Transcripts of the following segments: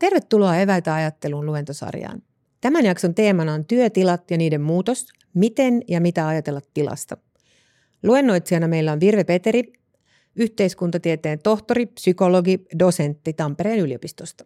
Tervetuloa Eväitä ajatteluun luentosarjaan. Tämän jakson teemana on työtilat ja niiden muutos, miten ja mitä ajatella tilasta. Luennoitsijana meillä on Virve Peteri, yhteiskuntatieteen tohtori, psykologi, dosentti Tampereen yliopistosta.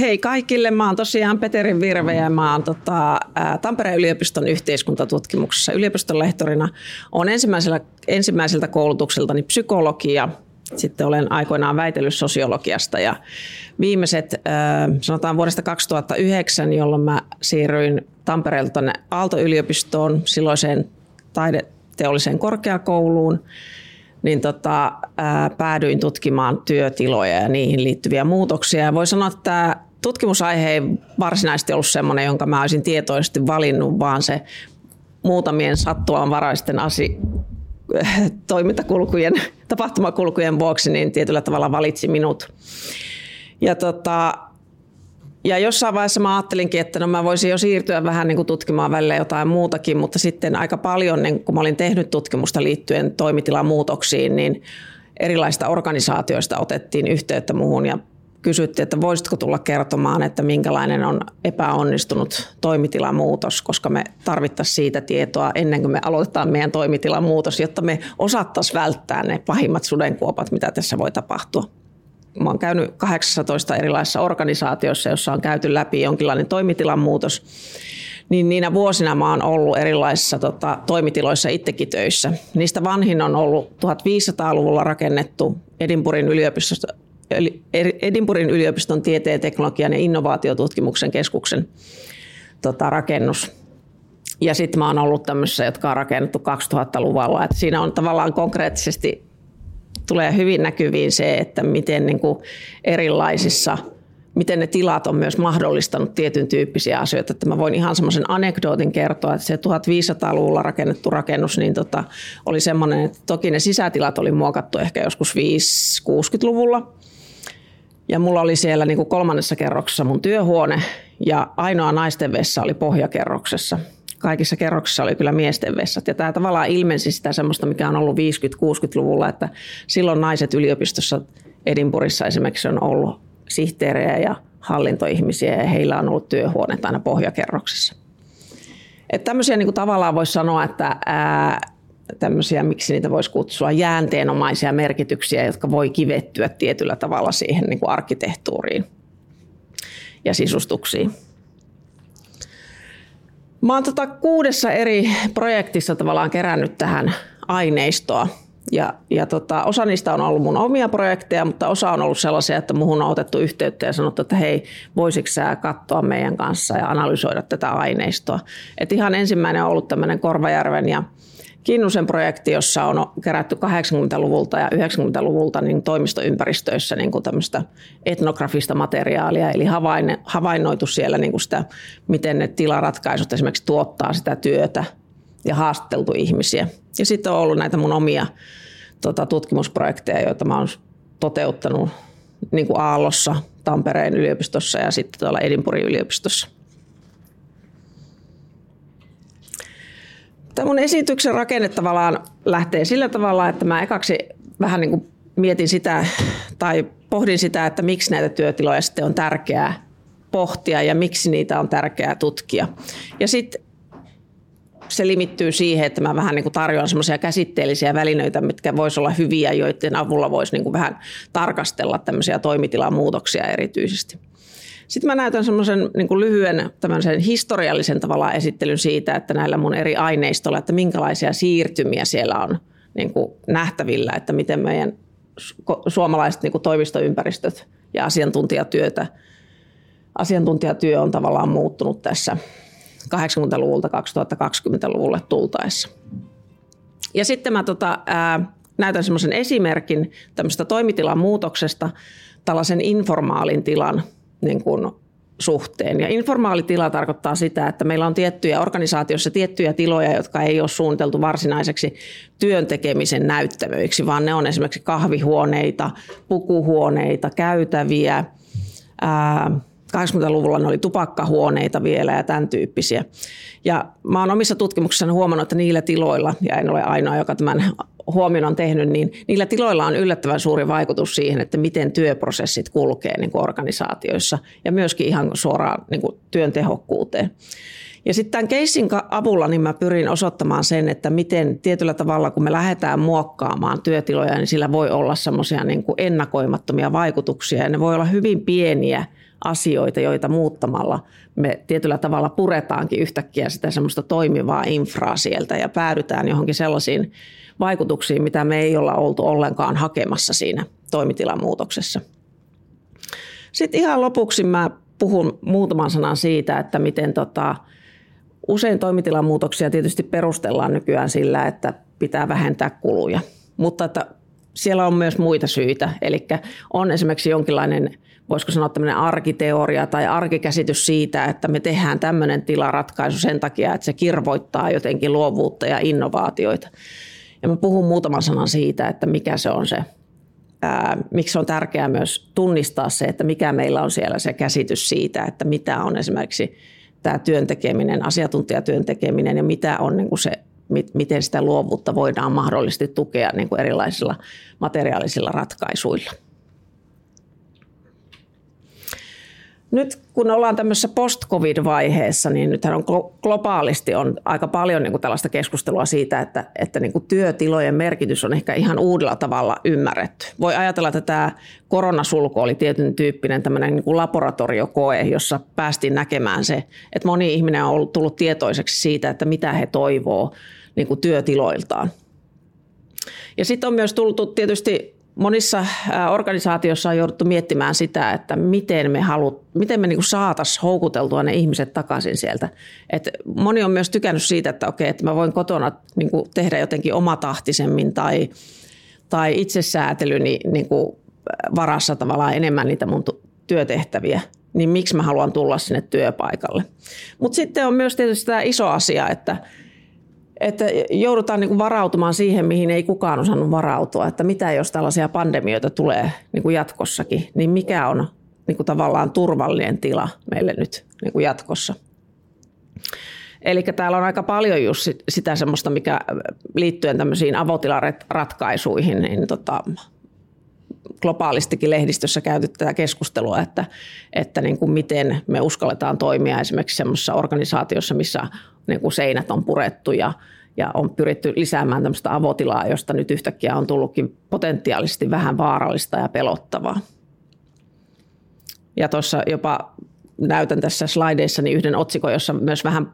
Hei kaikille, mä oon tosiaan Peterin Virve ja mä oon tota, Tampereen yliopiston yhteiskuntatutkimuksessa yliopiston lehtorina. Olen ensimmäisellä, ensimmäiseltä koulutukseltani psykologia, sitten olen aikoinaan väitellyt sosiologiasta ja viimeiset, sanotaan vuodesta 2009, jolloin mä siirryin Tampereelta tuonne Aalto-yliopistoon, silloiseen taideteolliseen korkeakouluun, niin tota, ää, päädyin tutkimaan työtiloja ja niihin liittyviä muutoksia. Ja voi sanoa, että tämä tutkimusaihe ei varsinaisesti ollut sellainen, jonka mä olisin tietoisesti valinnut, vaan se muutamien sattumanvaraisten asi- toimintakulkujen, tapahtumakulkujen vuoksi niin tietyllä tavalla valitsi minut. Ja, tota, ja jossain vaiheessa mä ajattelinkin, että no mä voisin jo siirtyä vähän niin kuin tutkimaan välillä jotain muutakin, mutta sitten aika paljon, niin kun mä olin tehnyt tutkimusta liittyen toimitilan muutoksiin, niin erilaisista organisaatioista otettiin yhteyttä muuhun ja kysyttiin, että voisitko tulla kertomaan, että minkälainen on epäonnistunut toimitilamuutos, koska me tarvittaisiin siitä tietoa ennen kuin me aloitetaan meidän toimitilamuutos, jotta me osattaisiin välttää ne pahimmat sudenkuopat, mitä tässä voi tapahtua. Mä oon käynyt 18 erilaisessa organisaatiossa, jossa on käyty läpi jonkinlainen toimitilamuutos. Niin niinä vuosina mä oon ollut erilaisissa tota, toimitiloissa itsekin töissä. Niistä vanhin on ollut 1500-luvulla rakennettu Edinburghin yliopistosta Edinburghin yliopiston tieteen, teknologian ja innovaatiotutkimuksen keskuksen tota, rakennus. Ja sitten mä oon ollut tämmöisissä, jotka on rakennettu 2000-luvulla. Et siinä on tavallaan konkreettisesti tulee hyvin näkyviin se, että miten niin kuin erilaisissa, miten ne tilat on myös mahdollistanut tietyn tyyppisiä asioita. Että mä voin ihan semmoisen anekdootin kertoa, että se 1500-luvulla rakennettu rakennus niin tota, oli semmoinen, että toki ne sisätilat oli muokattu ehkä joskus 5-60-luvulla, ja mulla oli siellä niin kuin kolmannessa kerroksessa mun työhuone ja ainoa naisten vessa oli pohjakerroksessa. Kaikissa kerroksissa oli kyllä miesten vessat. Ja tämä tavallaan ilmensi sitä semmoista, mikä on ollut 50-60-luvulla, että silloin naiset yliopistossa Edinburghissa esimerkiksi on ollut sihteerejä ja hallintoihmisiä ja heillä on ollut työhuoneet aina pohjakerroksessa. Että tämmöisiä niin kuin tavallaan voisi sanoa, että ää, tämmöisiä, miksi niitä voisi kutsua, jäänteenomaisia merkityksiä, jotka voi kivettyä tietyllä tavalla siihen niin kuin arkkitehtuuriin ja sisustuksiin. Mä oon tota kuudessa eri projektissa tavallaan kerännyt tähän aineistoa. Ja, ja tota, osa niistä on ollut mun omia projekteja, mutta osa on ollut sellaisia, että muhun on otettu yhteyttä ja sanottu, että hei, voisitko sä katsoa meidän kanssa ja analysoida tätä aineistoa. Et ihan ensimmäinen on ollut tämmöinen Korvajärven ja Kinnusen projekti, jossa on kerätty 80-luvulta ja 90-luvulta niin toimistoympäristöissä niin kuin tämmöistä etnografista materiaalia, eli havainnoitu siellä niin kuin sitä, miten ne tilaratkaisut esimerkiksi tuottaa sitä työtä ja haasteltu ihmisiä. Ja sitten on ollut näitä mun omia tota, tutkimusprojekteja, joita mä oon toteuttanut niin kuin Aallossa, Tampereen yliopistossa ja sitten tuolla Edinburghin yliopistossa. Tämä mun esityksen rakenne tavallaan lähtee sillä tavalla, että mä ekaksi vähän niin kuin mietin sitä tai pohdin sitä, että miksi näitä työtiloja sitten on tärkeää pohtia ja miksi niitä on tärkeää tutkia. Ja sitten se limittyy siihen, että mä vähän niin kuin tarjoan semmoisia käsitteellisiä välineitä, mitkä voisi olla hyviä, joiden avulla voisi niin kuin vähän tarkastella tämmöisiä toimitilamuutoksia erityisesti. Sitten mä näytän semmoisen niin lyhyen tämmöisen historiallisen tavalla esittelyn siitä, että näillä mun eri aineistoilla, että minkälaisia siirtymiä siellä on niin kuin nähtävillä, että miten meidän suomalaiset niin kuin toimistoympäristöt ja asiantuntijatyötä, asiantuntijatyö on tavallaan muuttunut tässä 80-luvulta 2020-luvulle tultaessa. Ja sitten mä tota, ää, näytän semmoisen esimerkin tämmöistä toimitilan muutoksesta tällaisen informaalin tilan niin kuin suhteen. Ja informaalitila tarkoittaa sitä, että meillä on tiettyjä organisaatioissa tiettyjä tiloja, jotka ei ole suunniteltu varsinaiseksi työn tekemisen näyttämöiksi, vaan ne on esimerkiksi kahvihuoneita, pukuhuoneita, käytäviä, ää, 80-luvulla ne oli tupakkahuoneita vielä ja tämän tyyppisiä. Ja mä oon omissa tutkimuksissani huomannut, että niillä tiloilla, ja en ole ainoa, joka tämän huomion on tehnyt, niin niillä tiloilla on yllättävän suuri vaikutus siihen, että miten työprosessit kulkee niin kuin organisaatioissa ja myöskin ihan suoraan niin kuin työn tehokkuuteen. Ja sitten tämän keissin avulla niin mä pyrin osoittamaan sen, että miten tietyllä tavalla, kun me lähdetään muokkaamaan työtiloja, niin sillä voi olla semmoisia niin ennakoimattomia vaikutuksia. Ja ne voi olla hyvin pieniä asioita, joita muuttamalla me tietyllä tavalla puretaankin yhtäkkiä sitä semmoista toimivaa infraa sieltä ja päädytään johonkin sellaisiin vaikutuksiin, mitä me ei olla oltu ollenkaan hakemassa siinä toimitilamuutoksessa. Sitten ihan lopuksi mä puhun muutaman sanan siitä, että miten tota, usein toimitilamuutoksia tietysti perustellaan nykyään sillä, että pitää vähentää kuluja, mutta että siellä on myös muita syitä. Eli on esimerkiksi jonkinlainen, voisiko sanoa tämmöinen arkiteoria tai arkikäsitys siitä, että me tehdään tämmöinen tilaratkaisu sen takia, että se kirvoittaa jotenkin luovuutta ja innovaatioita. Ja mä puhun muutaman sanan siitä, että mikä se on se, ää, miksi on tärkeää myös tunnistaa se, että mikä meillä on siellä se käsitys siitä, että mitä on esimerkiksi tämä työntekeminen, asiantuntijatyön tekeminen ja mitä on niin kuin se, miten sitä luovuutta voidaan mahdollisesti tukea niin kuin erilaisilla materiaalisilla ratkaisuilla. Nyt kun ollaan tämmöisessä post-covid-vaiheessa, niin nythän on globaalisti on aika paljon niin kuin tällaista keskustelua siitä, että, että niin kuin työtilojen merkitys on ehkä ihan uudella tavalla ymmärretty. Voi ajatella, että tämä koronasulku oli tietyn tyyppinen tämmöinen niin kuin laboratoriokoe, jossa päästiin näkemään se, että moni ihminen on ollut tullut tietoiseksi siitä, että mitä he toivoo niin kuin työtiloiltaan. Ja sitten on myös tullut tietysti monissa organisaatioissa on jouduttu miettimään sitä, että miten me, halut, miten me niin saataisiin houkuteltua ne ihmiset takaisin sieltä. Et moni on myös tykännyt siitä, että okei, että mä voin kotona niin tehdä jotenkin omatahtisemmin tai, tai itsesäätelyni niin varassa tavallaan enemmän niitä mun työtehtäviä niin miksi mä haluan tulla sinne työpaikalle. Mutta sitten on myös tietysti tämä iso asia, että – että joudutaan niin kuin varautumaan siihen, mihin ei kukaan osannut varautua, että mitä jos tällaisia pandemioita tulee niin kuin jatkossakin, niin mikä on niin kuin tavallaan turvallinen tila meille nyt niin kuin jatkossa. Eli täällä on aika paljon just sitä semmoista, mikä liittyen tämmöisiin avotilaratkaisuihin, niin tota, globaalistikin lehdistössä käyty tätä keskustelua, että, että niin kuin miten me uskalletaan toimia esimerkiksi semmoisessa organisaatiossa, missä niin kuin seinät on purettu ja, ja on pyritty lisäämään tämmöistä avotilaa, josta nyt yhtäkkiä on tullutkin potentiaalisesti vähän vaarallista ja pelottavaa. Ja tuossa jopa näytän tässä slideissa niin yhden otsikon, jossa myös vähän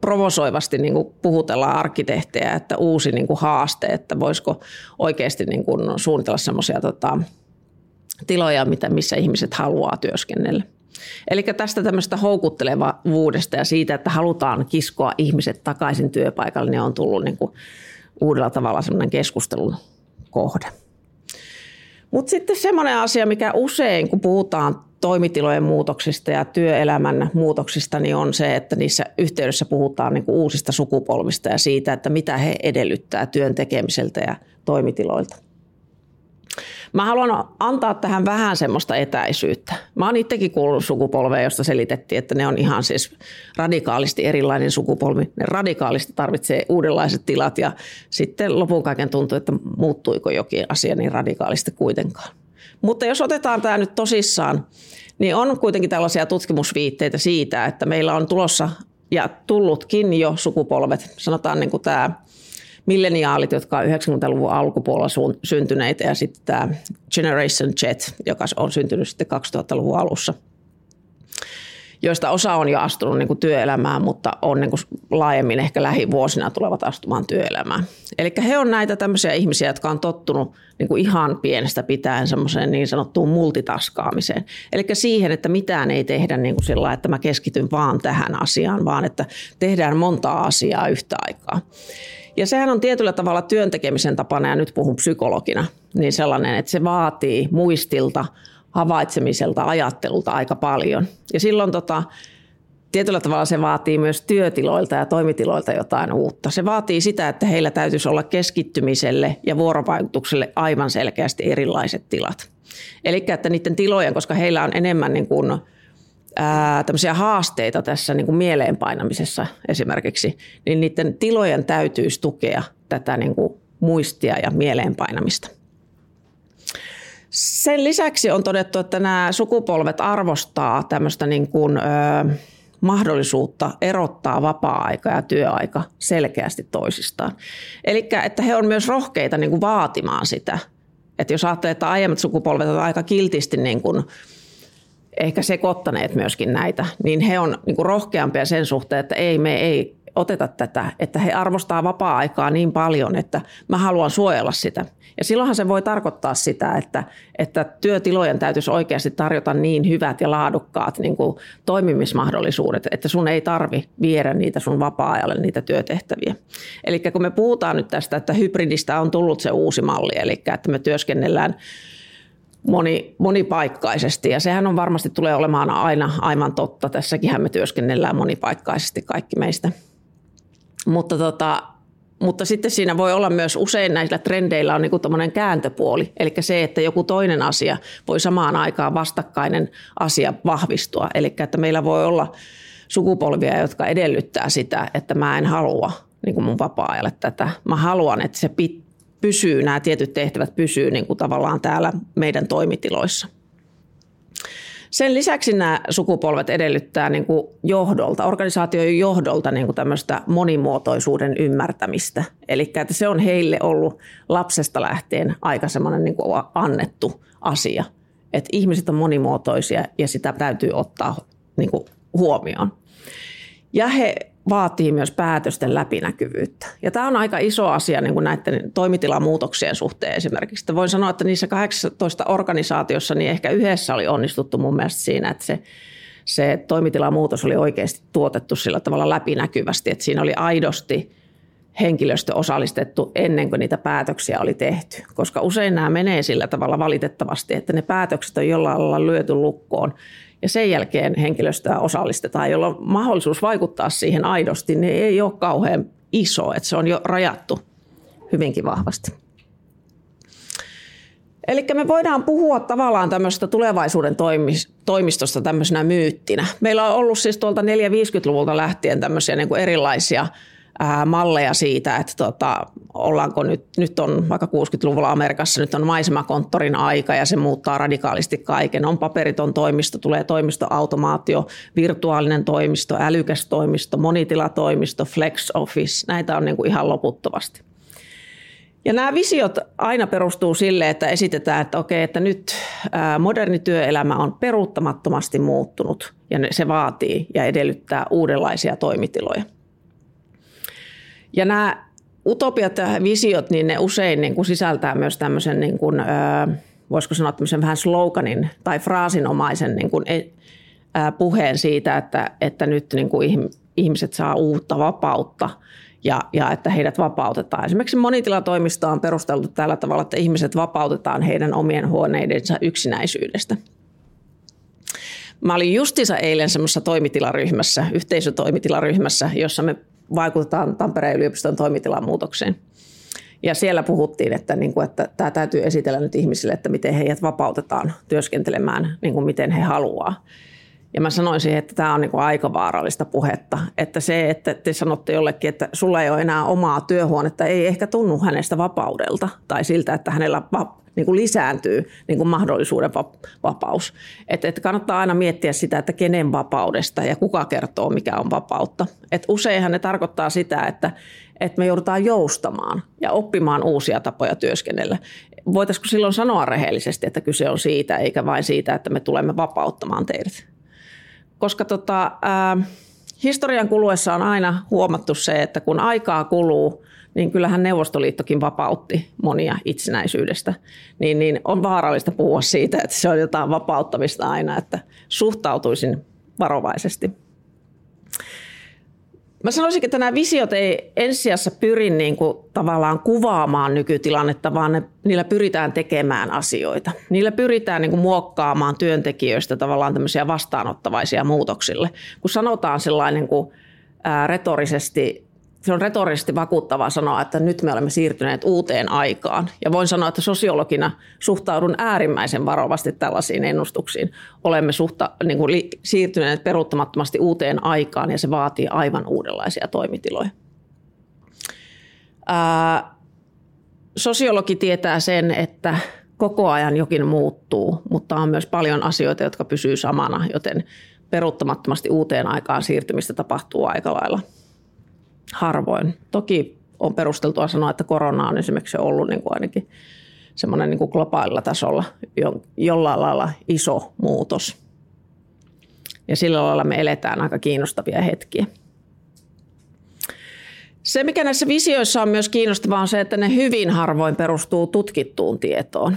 provosoivasti niin kuin puhutellaan arkkitehtejä, että uusi niin kuin haaste, että voisiko oikeasti niin kuin suunnitella semmoisia tota, tiloja, mitä, missä ihmiset haluaa työskennellä. Eli tästä tämmöistä houkuttelevuudesta ja siitä, että halutaan kiskoa ihmiset takaisin työpaikalle, niin on tullut niin kuin uudella tavalla semmoinen keskustelun kohde. Mutta sitten semmoinen asia, mikä usein, kun puhutaan toimitilojen muutoksista ja työelämän muutoksista, niin on se, että niissä yhteydessä puhutaan niin kuin uusista sukupolvista ja siitä, että mitä he edellyttää työn tekemiseltä ja toimitiloilta. Mä haluan antaa tähän vähän semmoista etäisyyttä. Mä oon itsekin kuullut sukupolveen, josta selitettiin, että ne on ihan siis radikaalisti erilainen sukupolvi. Ne radikaalisti tarvitsee uudenlaiset tilat ja sitten lopun kaiken tuntuu, että muuttuiko jokin asia niin radikaalisti kuitenkaan. Mutta jos otetaan tämä nyt tosissaan, niin on kuitenkin tällaisia tutkimusviitteitä siitä, että meillä on tulossa ja tullutkin jo sukupolvet, sanotaan niin kuin tämä milleniaalit, jotka on 90-luvun alkupuolella syntyneitä ja sitten tämä Generation Z, joka on syntynyt sitten 2000-luvun alussa – joista osa on jo astunut niin kuin työelämään, mutta on niin kuin laajemmin ehkä lähivuosina tulevat astumaan työelämään. Eli he on näitä tämmöisiä ihmisiä, jotka on tottunut niin kuin ihan pienestä pitäen semmoiseen niin sanottuun multitaskaamiseen. Eli siihen, että mitään ei tehdä niin kuin sillä että mä keskityn vaan tähän asiaan, vaan että tehdään montaa asiaa yhtä aikaa. Ja sehän on tietyllä tavalla työntekemisen tapana, ja nyt puhun psykologina, niin sellainen, että se vaatii muistilta, havaitsemiselta, ajattelulta aika paljon. Ja silloin tota, tietyllä tavalla se vaatii myös työtiloilta ja toimitiloilta jotain uutta. Se vaatii sitä, että heillä täytyisi olla keskittymiselle ja vuorovaikutukselle aivan selkeästi erilaiset tilat. Eli että niiden tilojen, koska heillä on enemmän niin kuin ää, tämmöisiä haasteita tässä niin kuin mieleenpainamisessa esimerkiksi, niin niiden tilojen täytyisi tukea tätä niin kuin muistia ja mieleenpainamista. Sen lisäksi on todettu, että nämä sukupolvet arvostaa tämmöistä niin kuin, ö, mahdollisuutta erottaa vapaa-aika ja työaika selkeästi toisistaan. Eli että he on myös rohkeita niin kuin vaatimaan sitä. Että jos ajattelee, että aiemmat sukupolvet ovat aika kiltisti niin kuin ehkä sekoittaneet myöskin näitä, niin he on niin kuin rohkeampia sen suhteen, että ei, me ei oteta tätä, että he arvostaa vapaa-aikaa niin paljon, että mä haluan suojella sitä. Ja silloinhan se voi tarkoittaa sitä, että, että työtilojen täytyisi oikeasti tarjota niin hyvät ja laadukkaat niin kuin toimimismahdollisuudet, että sun ei tarvi viedä niitä sun vapaa-ajalle niitä työtehtäviä. Eli kun me puhutaan nyt tästä, että hybridistä on tullut se uusi malli, eli että me työskennellään moni, monipaikkaisesti ja sehän on varmasti tulee olemaan aina aivan totta. Tässäkin me työskennellään monipaikkaisesti kaikki meistä. Mutta, tota, mutta sitten siinä voi olla myös usein näillä trendeillä on niin kääntöpuoli, eli se, että joku toinen asia voi samaan aikaan vastakkainen asia vahvistua. Eli että meillä voi olla sukupolvia, jotka edellyttää sitä, että mä en halua niin kuin mun vapaa-ajalle tätä. Mä haluan, että se pit, pysyy, nämä tietyt tehtävät pysyy niin kuin tavallaan täällä meidän toimitiloissa. Sen lisäksi nämä sukupolvet edellyttää niin kuin johdolta, organisaation johdolta niin kuin tämmöistä monimuotoisuuden ymmärtämistä. Eli se on heille ollut lapsesta lähtien aika semmoinen niin kuin annettu asia, että ihmiset on monimuotoisia ja sitä täytyy ottaa niin kuin huomioon. Ja he vaatii myös päätösten läpinäkyvyyttä. Ja tämä on aika iso asia niin kuin näiden toimitilamuutoksien suhteen esimerkiksi. Voin sanoa, että niissä 18 organisaatiossa niin ehkä yhdessä oli onnistuttu mun mielestä siinä, että se, se toimitilamuutos oli oikeasti tuotettu sillä tavalla läpinäkyvästi, että siinä oli aidosti henkilöstö osallistettu ennen kuin niitä päätöksiä oli tehty. Koska usein nämä menee sillä tavalla valitettavasti, että ne päätökset on jollain lailla lyöty lukkoon ja sen jälkeen henkilöstöä osallistetaan, jolloin mahdollisuus vaikuttaa siihen aidosti niin ei ole kauhean iso, että se on jo rajattu hyvinkin vahvasti. Eli me voidaan puhua tavallaan tämmöisestä tulevaisuuden toimistosta tämmöisenä myyttinä. Meillä on ollut siis tuolta 450-luvulta lähtien tämmöisiä niin kuin erilaisia malleja siitä, että tota, ollaanko nyt, nyt on vaikka 60-luvulla Amerikassa, nyt on maisemakonttorin aika ja se muuttaa radikaalisti kaiken. On paperiton toimisto, tulee toimistoautomaatio, virtuaalinen toimisto, älykäs toimisto, monitilatoimisto, flex office. Näitä on niin kuin ihan loputtomasti. Ja nämä visiot aina perustuu sille, että esitetään, että okei, että nyt moderni työelämä on peruuttamattomasti muuttunut ja se vaatii ja edellyttää uudenlaisia toimitiloja. Ja nämä utopiat ja visiot, niin ne usein niin kuin sisältää myös tämmöisen, niin kuin, voisiko sanoa tämmöisen vähän sloganin tai fraasinomaisen niin kuin, e, puheen siitä, että, että nyt niin kuin ihmiset saa uutta vapautta ja, ja että heidät vapautetaan. Esimerkiksi monitilatoimisto on perusteltu tällä tavalla, että ihmiset vapautetaan heidän omien huoneidensa yksinäisyydestä. Mä olin justiinsa eilen semmoisessa toimitilaryhmässä, yhteisötoimitilaryhmässä, jossa me vaikutetaan Tampereen yliopiston toimitilan muutokseen. Ja siellä puhuttiin, että, niin kuin, että tämä täytyy esitellä nyt ihmisille, että miten heidät vapautetaan työskentelemään niin kuin miten he haluaa. Ja mä sanoisin, että tämä on niin kuin aika vaarallista puhetta. Että se, että te sanotte jollekin, että sulla ei ole enää omaa työhuonetta, ei ehkä tunnu hänestä vapaudelta tai siltä, että hänellä niin kuin lisääntyy niin kuin mahdollisuuden vapaus. Et, et kannattaa aina miettiä sitä, että kenen vapaudesta ja kuka kertoo, mikä on vapautta. Et useinhan ne tarkoittaa sitä, että, että me joudutaan joustamaan ja oppimaan uusia tapoja työskennellä. Voitaisiko silloin sanoa rehellisesti, että kyse on siitä, eikä vain siitä, että me tulemme vapauttamaan teidät? Koska tota, ää, historian kuluessa on aina huomattu se, että kun aikaa kuluu, niin kyllähän Neuvostoliittokin vapautti monia itsenäisyydestä. Niin, niin on vaarallista puhua siitä, että se on jotain vapauttamista aina, että suhtautuisin varovaisesti. Mä sanoisin, että nämä visiot ei ensisijassa pyri niin kuin tavallaan kuvaamaan nykytilannetta, vaan ne, niillä pyritään tekemään asioita. Niillä pyritään niin kuin muokkaamaan työntekijöistä tavallaan tämmöisiä vastaanottavaisia muutoksille. Kun sanotaan sellainen kuin, ää, retorisesti se on retorisesti vakuuttavaa sanoa, että nyt me olemme siirtyneet uuteen aikaan. Ja voin sanoa, että sosiologina suhtaudun äärimmäisen varovasti tällaisiin ennustuksiin. Olemme suhta, niin kuin li, siirtyneet peruuttamattomasti uuteen aikaan ja se vaatii aivan uudenlaisia toimitiloja. Ää, sosiologi tietää sen, että koko ajan jokin muuttuu, mutta on myös paljon asioita, jotka pysyy samana, joten peruuttamattomasti uuteen aikaan siirtymistä tapahtuu aika lailla harvoin. Toki on perusteltua sanoa, että korona on esimerkiksi ollut niin kuin ainakin semmoinen niin kuin globaalilla tasolla jollain lailla iso muutos. Ja sillä lailla me eletään aika kiinnostavia hetkiä. Se, mikä näissä visioissa on myös kiinnostavaa, on se, että ne hyvin harvoin perustuu tutkittuun tietoon.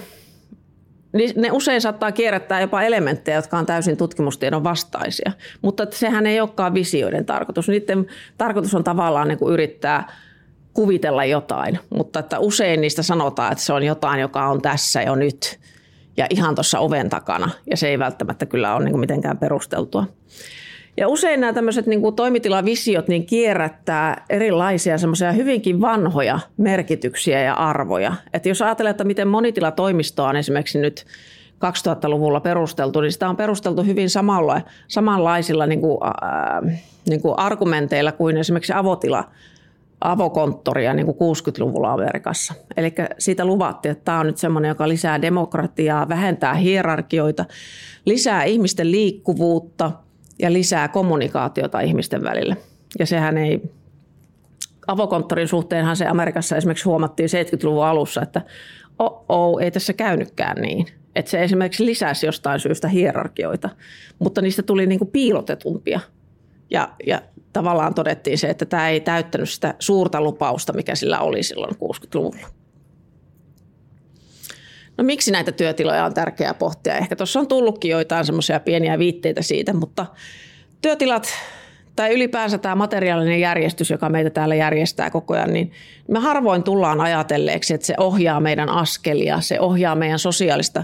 Ne usein saattaa kierrättää jopa elementtejä, jotka on täysin tutkimustiedon vastaisia, mutta sehän ei olekaan visioiden tarkoitus. Niiden tarkoitus on tavallaan niin kuin yrittää kuvitella jotain, mutta että usein niistä sanotaan, että se on jotain, joka on tässä jo nyt ja ihan tuossa oven takana, ja se ei välttämättä kyllä ole niin kuin mitenkään perusteltua. Ja usein nämä tämmöiset niin kuin toimitilavisiot niin kierrättää erilaisia semmoisia hyvinkin vanhoja merkityksiä ja arvoja. Että jos ajatellaan, että miten monitilatoimistoa on esimerkiksi nyt 2000-luvulla perusteltu, niin sitä on perusteltu hyvin samalla, samanlaisilla niin kuin, äh, niin kuin argumenteilla kuin esimerkiksi avotila avokonttoria niin kuin 60-luvulla Amerikassa. Eli siitä luvattiin, että tämä on nyt semmoinen, joka lisää demokratiaa, vähentää hierarkioita, lisää ihmisten liikkuvuutta – ja lisää kommunikaatiota ihmisten välillä. Ja sehän ei, avokonttorin suhteenhan se Amerikassa esimerkiksi huomattiin 70-luvun alussa, että oh, ei tässä käynytkään niin. Että se esimerkiksi lisäsi jostain syystä hierarkioita, mutta niistä tuli niin kuin piilotetumpia. Ja, ja tavallaan todettiin se, että tämä ei täyttänyt sitä suurta lupausta, mikä sillä oli silloin 60-luvulla. No miksi näitä työtiloja on tärkeää pohtia? Ehkä tuossa on tullutkin joitain semmoisia pieniä viitteitä siitä, mutta työtilat tai ylipäänsä tämä materiaalinen järjestys, joka meitä täällä järjestää koko ajan, niin me harvoin tullaan ajatelleeksi, että se ohjaa meidän askelia, se ohjaa meidän sosiaalista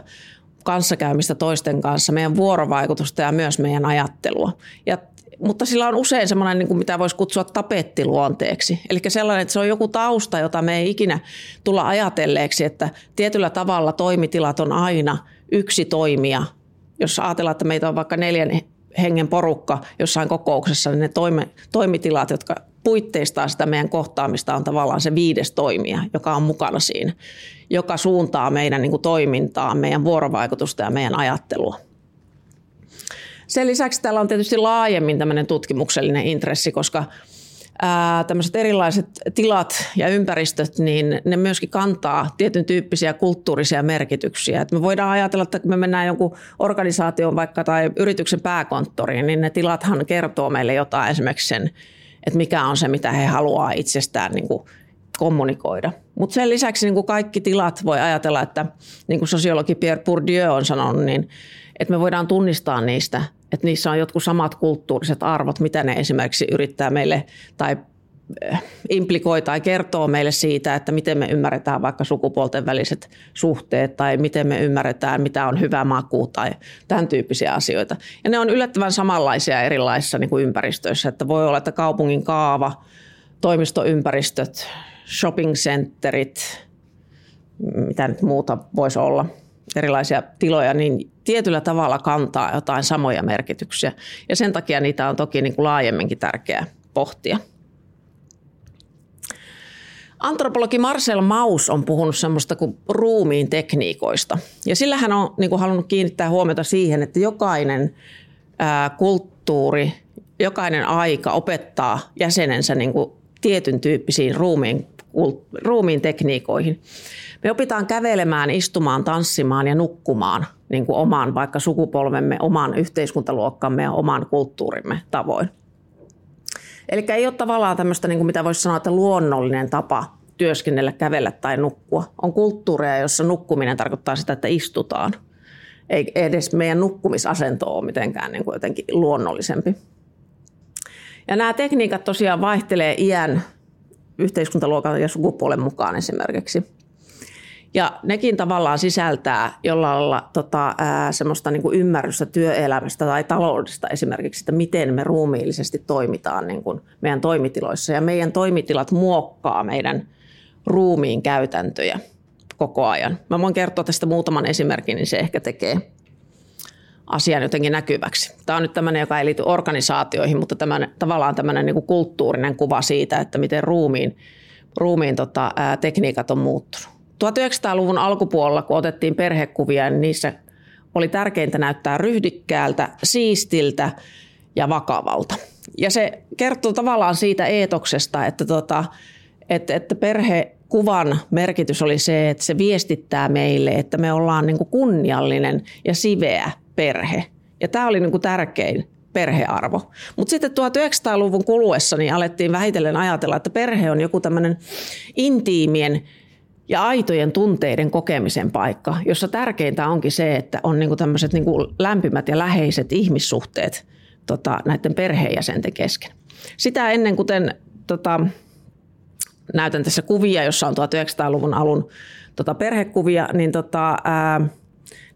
kanssakäymistä toisten kanssa, meidän vuorovaikutusta ja myös meidän ajattelua. Ja mutta sillä on usein semmoinen, niin kuin mitä voisi kutsua tapettiluonteeksi. Eli sellainen, että se on joku tausta, jota me ei ikinä tulla ajatelleeksi, että tietyllä tavalla toimitilat on aina yksi toimija. Jos ajatellaan, että meitä on vaikka neljän hengen porukka jossain kokouksessa, niin ne toime, toimitilat, jotka puitteistaa sitä meidän kohtaamista, on tavallaan se viides toimija, joka on mukana siinä, joka suuntaa meidän niin kuin toimintaa, meidän vuorovaikutusta ja meidän ajattelua. Sen lisäksi täällä on tietysti laajemmin tämmöinen tutkimuksellinen intressi, koska tämmöiset erilaiset tilat ja ympäristöt, niin ne myöskin kantaa tietyn tyyppisiä kulttuurisia merkityksiä. Et me voidaan ajatella, että kun me mennään jonkun organisaation vaikka tai yrityksen pääkonttoriin, niin ne tilathan kertoo meille jotain esimerkiksi sen, että mikä on se, mitä he haluaa itsestään niin kuin kommunikoida. Mutta sen lisäksi niin kuin kaikki tilat voi ajatella, että niin kuin sosiologi Pierre Bourdieu on sanonut, niin että me voidaan tunnistaa niistä, että niissä on jotkut samat kulttuuriset arvot, mitä ne esimerkiksi yrittää meille tai eh, implikoi tai kertoo meille siitä, että miten me ymmärretään vaikka sukupuolten väliset suhteet tai miten me ymmärretään, mitä on hyvä maku tai tämän tyyppisiä asioita. Ja ne on yllättävän samanlaisia erilaisissa niin kuin ympäristöissä, että voi olla, että kaupungin kaava, toimistoympäristöt, shopping centerit, mitä nyt muuta voisi olla – erilaisia tiloja, niin tietyllä tavalla kantaa jotain samoja merkityksiä. Ja sen takia niitä on toki niin kuin laajemminkin tärkeää pohtia. Antropologi Marcel Maus on puhunut semmoista kuin ruumiin tekniikoista. Ja sillä hän on niin kuin halunnut kiinnittää huomiota siihen, että jokainen ää, kulttuuri, jokainen aika opettaa jäsenensä niin kuin tietyn tyyppisiin ruumiin, ruumiin tekniikoihin. Me opitaan kävelemään, istumaan, tanssimaan ja nukkumaan niin kuin oman vaikka sukupolvemme, oman yhteiskuntaluokkamme ja oman kulttuurimme tavoin. Eli ei ole tavallaan tämmöistä, niin kuin mitä voisi sanoa, että luonnollinen tapa työskennellä, kävellä tai nukkua. On kulttuureja, jossa nukkuminen tarkoittaa sitä, että istutaan. Ei edes meidän nukkumisasento ole mitenkään niin kuin jotenkin luonnollisempi. Ja nämä tekniikat tosiaan vaihtelee iän, yhteiskuntaluokan ja sukupuolen mukaan esimerkiksi. Ja nekin tavallaan sisältää jollain lailla tota, ää, semmoista niin kuin ymmärrystä työelämästä tai taloudesta esimerkiksi, että miten me ruumiillisesti toimitaan niin kuin meidän toimitiloissa. Ja meidän toimitilat muokkaa meidän ruumiin käytäntöjä koko ajan. Mä voin kertoa tästä muutaman esimerkin, niin se ehkä tekee asian jotenkin näkyväksi. Tämä on nyt tämmöinen, joka ei liity organisaatioihin, mutta tämän, tavallaan tämmöinen niin kuin kulttuurinen kuva siitä, että miten ruumiin, ruumiin tota, ää, tekniikat on muuttunut. 1900-luvun alkupuolella, kun otettiin perhekuvia, niin niissä oli tärkeintä näyttää ryhdikkäältä, siistiltä ja vakavalta. Ja se kertoo tavallaan siitä eetoksesta, että, tota, että, että perhekuvan merkitys oli se, että se viestittää meille, että me ollaan niin kunniallinen ja siveä perhe. Ja tämä oli niin tärkein perhearvo. Mutta sitten 1900-luvun kuluessa niin alettiin vähitellen ajatella, että perhe on joku tämmöinen intiimien ja aitojen tunteiden kokemisen paikka, jossa tärkeintä onkin se, että on niinku tämmöiset niinku lämpimät ja läheiset ihmissuhteet tota, näiden perheenjäsenten kesken. Sitä ennen, kuten tota, näytän tässä kuvia, jossa on 1900-luvun alun tota, perhekuvia, niin tota, ää,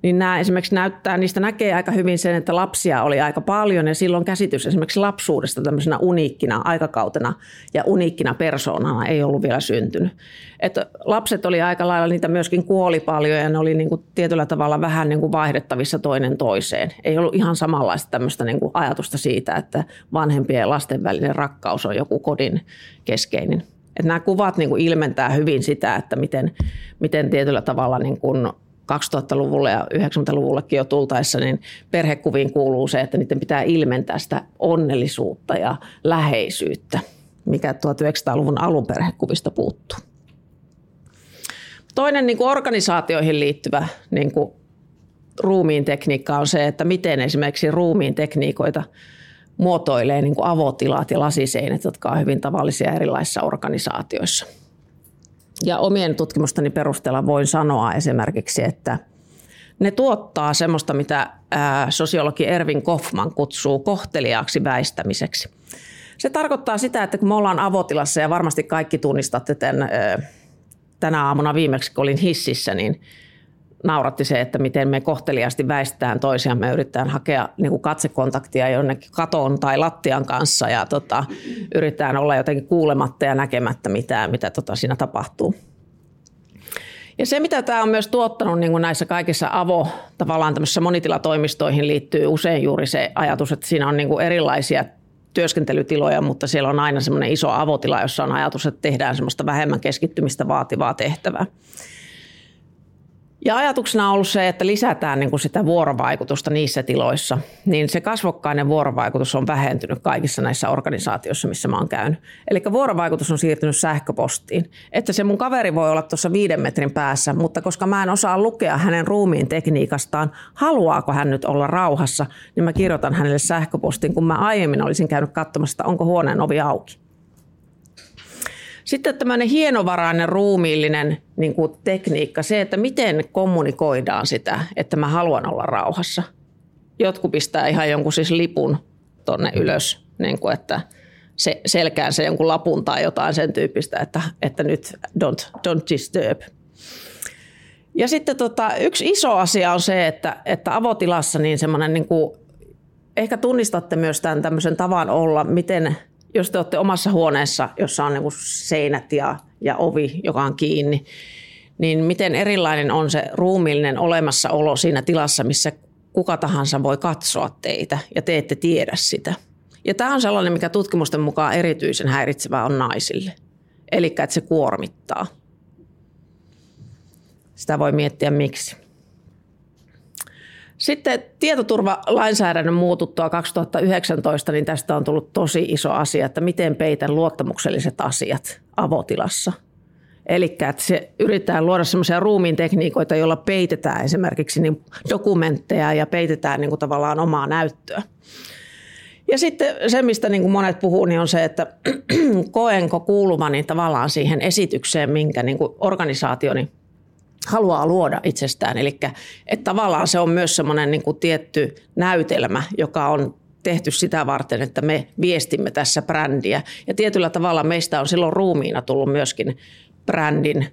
niin nämä esimerkiksi näyttää, niistä näkee aika hyvin sen, että lapsia oli aika paljon ja silloin käsitys esimerkiksi lapsuudesta tämmöisenä uniikkina aikakautena ja uniikkina persoonana ei ollut vielä syntynyt. Että lapset oli aika lailla, niitä myöskin kuoli paljon ja ne oli niin kuin tietyllä tavalla vähän niin kuin vaihdettavissa toinen toiseen. Ei ollut ihan samanlaista tämmöistä niin kuin ajatusta siitä, että vanhempien ja lasten välinen rakkaus on joku kodin keskeinen. Että nämä kuvat niin kuin ilmentää hyvin sitä, että miten, miten tietyllä tavalla niin kuin 2000-luvulla ja 90-luvullekin jo tultaessa, niin perhekuviin kuuluu se, että niiden pitää ilmentää sitä onnellisuutta ja läheisyyttä, mikä 1900-luvun alun perhekuvista puuttuu. Toinen niin kuin organisaatioihin liittyvä niin kuin ruumiin tekniikka on se, että miten esimerkiksi ruumiin tekniikoita muotoilee niin kuin avotilat ja lasiseinät, jotka on hyvin tavallisia erilaisissa organisaatioissa – ja omien tutkimustani perusteella voin sanoa esimerkiksi, että ne tuottaa semmoista, mitä sosiologi Ervin Kaufman kutsuu kohteliaaksi väistämiseksi. Se tarkoittaa sitä, että kun me ollaan avotilassa ja varmasti kaikki tunnistatte tämän, tänä aamuna viimeksi, kun olin hississä, niin nauratti se, että miten me kohteliasti väistetään toisiamme, yritetään hakea niin kuin katsekontaktia jonnekin katon tai lattian kanssa ja tota, yritetään olla jotenkin kuulematta ja näkemättä mitään, mitä tota siinä tapahtuu. Ja se, mitä tämä on myös tuottanut niin kuin näissä kaikissa avo, tavallaan tämmöisissä monitilatoimistoihin liittyy usein juuri se ajatus, että siinä on niin kuin erilaisia työskentelytiloja, mutta siellä on aina semmoinen iso avotila, jossa on ajatus, että tehdään semmoista vähemmän keskittymistä vaativaa tehtävää. Ja ajatuksena on ollut se, että lisätään niin kuin sitä vuorovaikutusta niissä tiloissa, niin se kasvokkainen vuorovaikutus on vähentynyt kaikissa näissä organisaatioissa, missä mä oon käynyt. Eli vuorovaikutus on siirtynyt sähköpostiin. Että se mun kaveri voi olla tuossa viiden metrin päässä, mutta koska mä en osaa lukea hänen ruumiin tekniikastaan, haluaako hän nyt olla rauhassa, niin mä kirjoitan hänelle sähköpostin, kun mä aiemmin olisin käynyt katsomassa, onko huoneen ovi auki. Sitten tämmöinen hienovarainen ruumiillinen niin kuin tekniikka, se, että miten kommunikoidaan sitä, että mä haluan olla rauhassa. Jotkut pistää ihan jonkun siis lipun tonne ylös, niin kuin että se, selkään se jonkun lapun tai jotain sen tyyppistä, että, että nyt don't, don't disturb. Ja sitten tota, yksi iso asia on se, että, että avotilassa niin semmoinen niin kuin, ehkä tunnistatte myös tämän tämmöisen tavan olla, miten jos te olette omassa huoneessa, jossa on niin seinät ja, ja ovi, joka on kiinni, niin miten erilainen on se ruumiillinen olemassaolo siinä tilassa, missä kuka tahansa voi katsoa teitä ja te ette tiedä sitä. Ja tämä on sellainen, mikä tutkimusten mukaan erityisen häiritsevää on naisille. Eli että se kuormittaa. Sitä voi miettiä miksi. Sitten tietoturvalainsäädännön muututtua 2019, niin tästä on tullut tosi iso asia, että miten peitän luottamukselliset asiat avotilassa. Eli se yritetään luoda semmoisia ruumiin tekniikoita, joilla peitetään esimerkiksi niin dokumentteja ja peitetään niin kuin tavallaan omaa näyttöä. Ja sitten se, mistä niin kuin monet puhuu, niin on se, että koenko kuulumani tavallaan siihen esitykseen, minkä niin kuin organisaationi haluaa luoda itsestään. Eli että tavallaan se on myös semmoinen niin tietty näytelmä, joka on tehty sitä varten, että me viestimme tässä brändiä. Ja tietyllä tavalla meistä on silloin ruumiina tullut myöskin brändin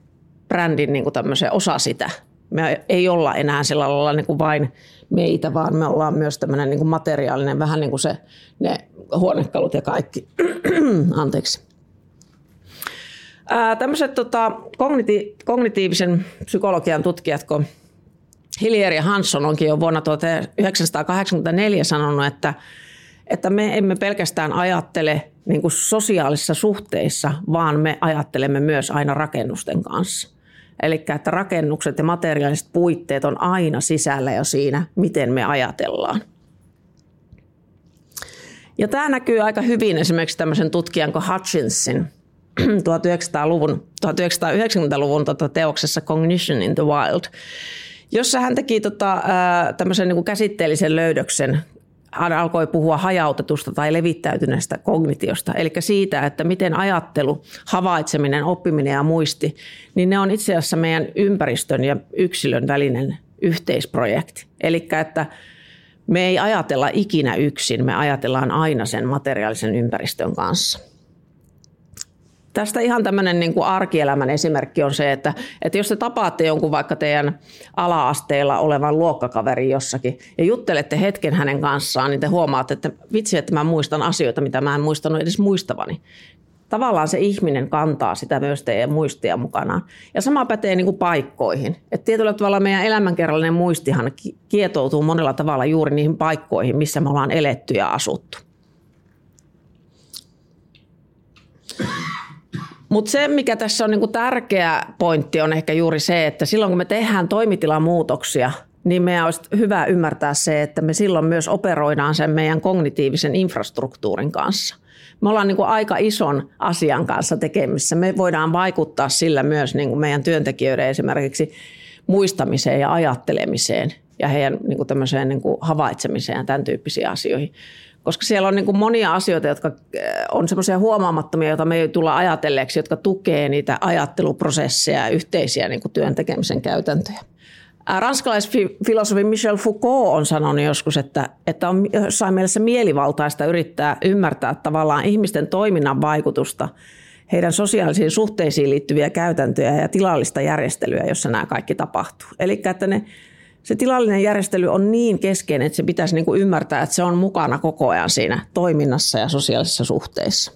brändin niin kuin osa sitä. Me ei olla enää sillä lailla niin kuin vain meitä, vaan me ollaan myös tämmöinen niin kuin materiaalinen, vähän niin kuin se, ne huonekalut ja kaikki. Anteeksi. Tämmöiset tota, kogniti- kognitiivisen psykologian tutkijat, kun Hillier ja Hansson onkin jo vuonna 1984 sanonut, että, että me emme pelkästään ajattele niin kuin sosiaalisissa suhteissa, vaan me ajattelemme myös aina rakennusten kanssa. Eli että rakennukset ja materiaaliset puitteet on aina sisällä jo siinä, miten me ajatellaan. Ja tämä näkyy aika hyvin esimerkiksi tämmöisen tutkijan kuin Hutchinsin 1900-luvun, 1990-luvun tota teoksessa Cognition in the Wild, jossa hän teki tota, tämmöisen niin kuin käsitteellisen löydöksen hän alkoi puhua hajautetusta tai levittäytyneestä kognitiosta, eli siitä, että miten ajattelu, havaitseminen, oppiminen ja muisti, niin ne on itse asiassa meidän ympäristön ja yksilön välinen yhteisprojekti. Eli että me ei ajatella ikinä yksin, me ajatellaan aina sen materiaalisen ympäristön kanssa. Tästä ihan tämmöinen niin kuin arkielämän esimerkki on se, että, että jos te tapaatte jonkun vaikka teidän ala-asteella olevan luokkakaverin jossakin ja juttelette hetken hänen kanssaan, niin te huomaatte, että vitsi, että mä muistan asioita, mitä mä en muistanut edes muistavani. Tavallaan se ihminen kantaa sitä myös teidän muistia mukanaan. Ja sama pätee niin kuin paikkoihin. Et tietyllä tavalla meidän elämänkerrallinen muistihan kietoutuu monella tavalla juuri niihin paikkoihin, missä me ollaan eletty ja asuttu. Mutta se, mikä tässä on niinku tärkeä pointti, on ehkä juuri se, että silloin kun me tehdään toimitilamuutoksia, niin meidän olisi hyvä ymmärtää se, että me silloin myös operoidaan sen meidän kognitiivisen infrastruktuurin kanssa. Me ollaan niin kuin aika ison asian kanssa tekemissä. Me voidaan vaikuttaa sillä myös niin kuin meidän työntekijöiden esimerkiksi muistamiseen ja ajattelemiseen ja heidän niin kuin niin kuin havaitsemiseen ja tämän tyyppisiin asioihin koska siellä on niin kuin monia asioita, jotka eh, on semmoisia huomaamattomia, joita me ei tulla ajatelleeksi, jotka tukee niitä ajatteluprosesseja ja yhteisiä niin kuin työn tekemisen käytäntöjä. Ranskalaisfilosofi Michel Foucault on sanonut joskus, että, että on jossain mielessä mielivaltaista yrittää ymmärtää tavallaan ihmisten toiminnan vaikutusta heidän sosiaalisiin suhteisiin liittyviä käytäntöjä ja tilallista järjestelyä, jossa nämä kaikki tapahtuu. Eli että ne se tilallinen järjestely on niin keskeinen, että se pitäisi niin kuin ymmärtää, että se on mukana koko ajan siinä toiminnassa ja sosiaalisissa suhteissa.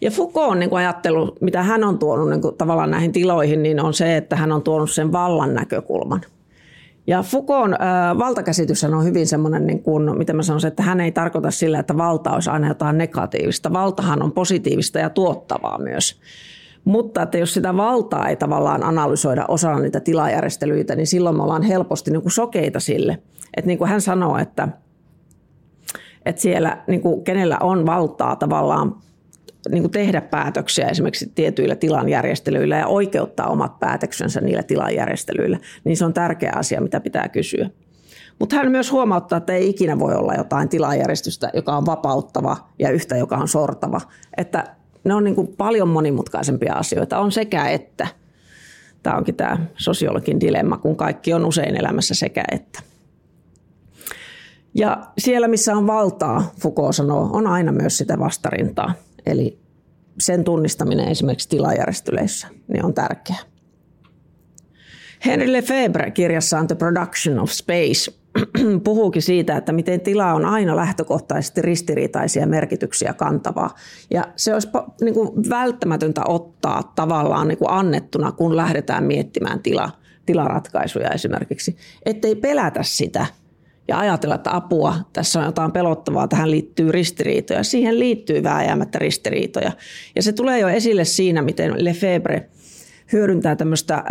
Ja Foucault on niin kuin ajattelu, mitä hän on tuonut niin kuin tavallaan näihin tiloihin, niin on se, että hän on tuonut sen vallan näkökulman. Ja Foucaultin valtakäsitys on hyvin semmoinen, niin kuin, miten mä sanoisin, että hän ei tarkoita sillä, että valta olisi aina jotain negatiivista. Valtahan on positiivista ja tuottavaa myös. Mutta että jos sitä valtaa ei tavallaan analysoida osana niitä tilajärjestelyitä, niin silloin me ollaan helposti niin kuin sokeita sille. Että niin kuin hän sanoo, että, että siellä niin kuin kenellä on valtaa tavallaan niin kuin tehdä päätöksiä esimerkiksi tietyillä tilanjärjestelyillä ja oikeuttaa omat päätöksensä niillä tilanjärjestelyillä, niin se on tärkeä asia, mitä pitää kysyä. Mutta hän myös huomauttaa, että ei ikinä voi olla jotain tilajärjestystä, joka on vapauttava ja yhtä, joka on sortava. Että ne on niin kuin paljon monimutkaisempia asioita. On sekä että. Tämä onkin tämä sosiologin dilemma, kun kaikki on usein elämässä sekä että. Ja siellä, missä on valtaa, Foucault sanoo, on aina myös sitä vastarintaa. Eli sen tunnistaminen esimerkiksi tilajärjestelyissä niin on tärkeää. Henry Lefebvre kirjassaan The Production of Space puhuukin siitä, että miten tila on aina lähtökohtaisesti ristiriitaisia merkityksiä kantavaa. Ja se olisi niin kuin välttämätöntä ottaa tavallaan niin kuin annettuna, kun lähdetään miettimään tila, tilaratkaisuja esimerkiksi. Ettei pelätä sitä ja ajatella, että apua, tässä on jotain pelottavaa, tähän liittyy ristiriitoja. Siihen liittyy vääjäämättä ristiriitoja. Ja se tulee jo esille siinä, miten Lefebvre hyödyntää tämmöistä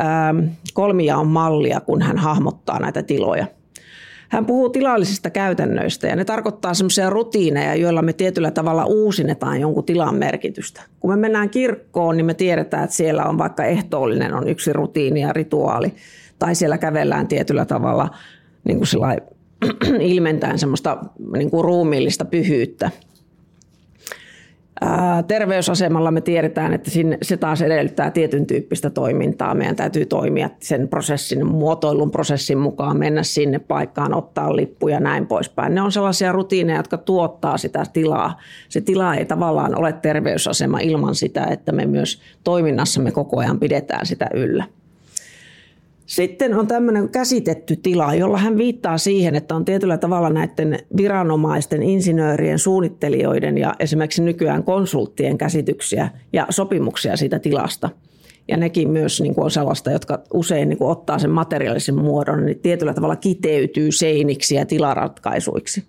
kolmijaon mallia, kun hän hahmottaa näitä tiloja – hän puhuu tilallisista käytännöistä ja ne tarkoittaa semmoisia rutiineja, joilla me tietyllä tavalla uusinetaan jonkun tilan merkitystä. Kun me mennään kirkkoon, niin me tiedetään, että siellä on vaikka ehtoollinen on yksi rutiini ja rituaali. Tai siellä kävellään tietyllä tavalla niin kuin ilmentäen semmoista niin kuin ruumiillista pyhyyttä – terveysasemalla me tiedetään, että se taas edellyttää tietyn tyyppistä toimintaa. Meidän täytyy toimia sen prosessin, muotoilun prosessin mukaan, mennä sinne paikkaan, ottaa lippu ja näin poispäin. Ne on sellaisia rutiineja, jotka tuottaa sitä tilaa. Se tila ei tavallaan ole terveysasema ilman sitä, että me myös toiminnassamme koko ajan pidetään sitä yllä. Sitten on tämmöinen käsitetty tila, jolla hän viittaa siihen, että on tietyllä tavalla näiden viranomaisten, insinöörien, suunnittelijoiden ja esimerkiksi nykyään konsulttien käsityksiä ja sopimuksia siitä tilasta. Ja nekin myös niin kuin on sellaista, jotka usein niin kuin ottaa sen materiaalisen muodon, niin tietyllä tavalla kiteytyy seiniksi ja tilaratkaisuiksi.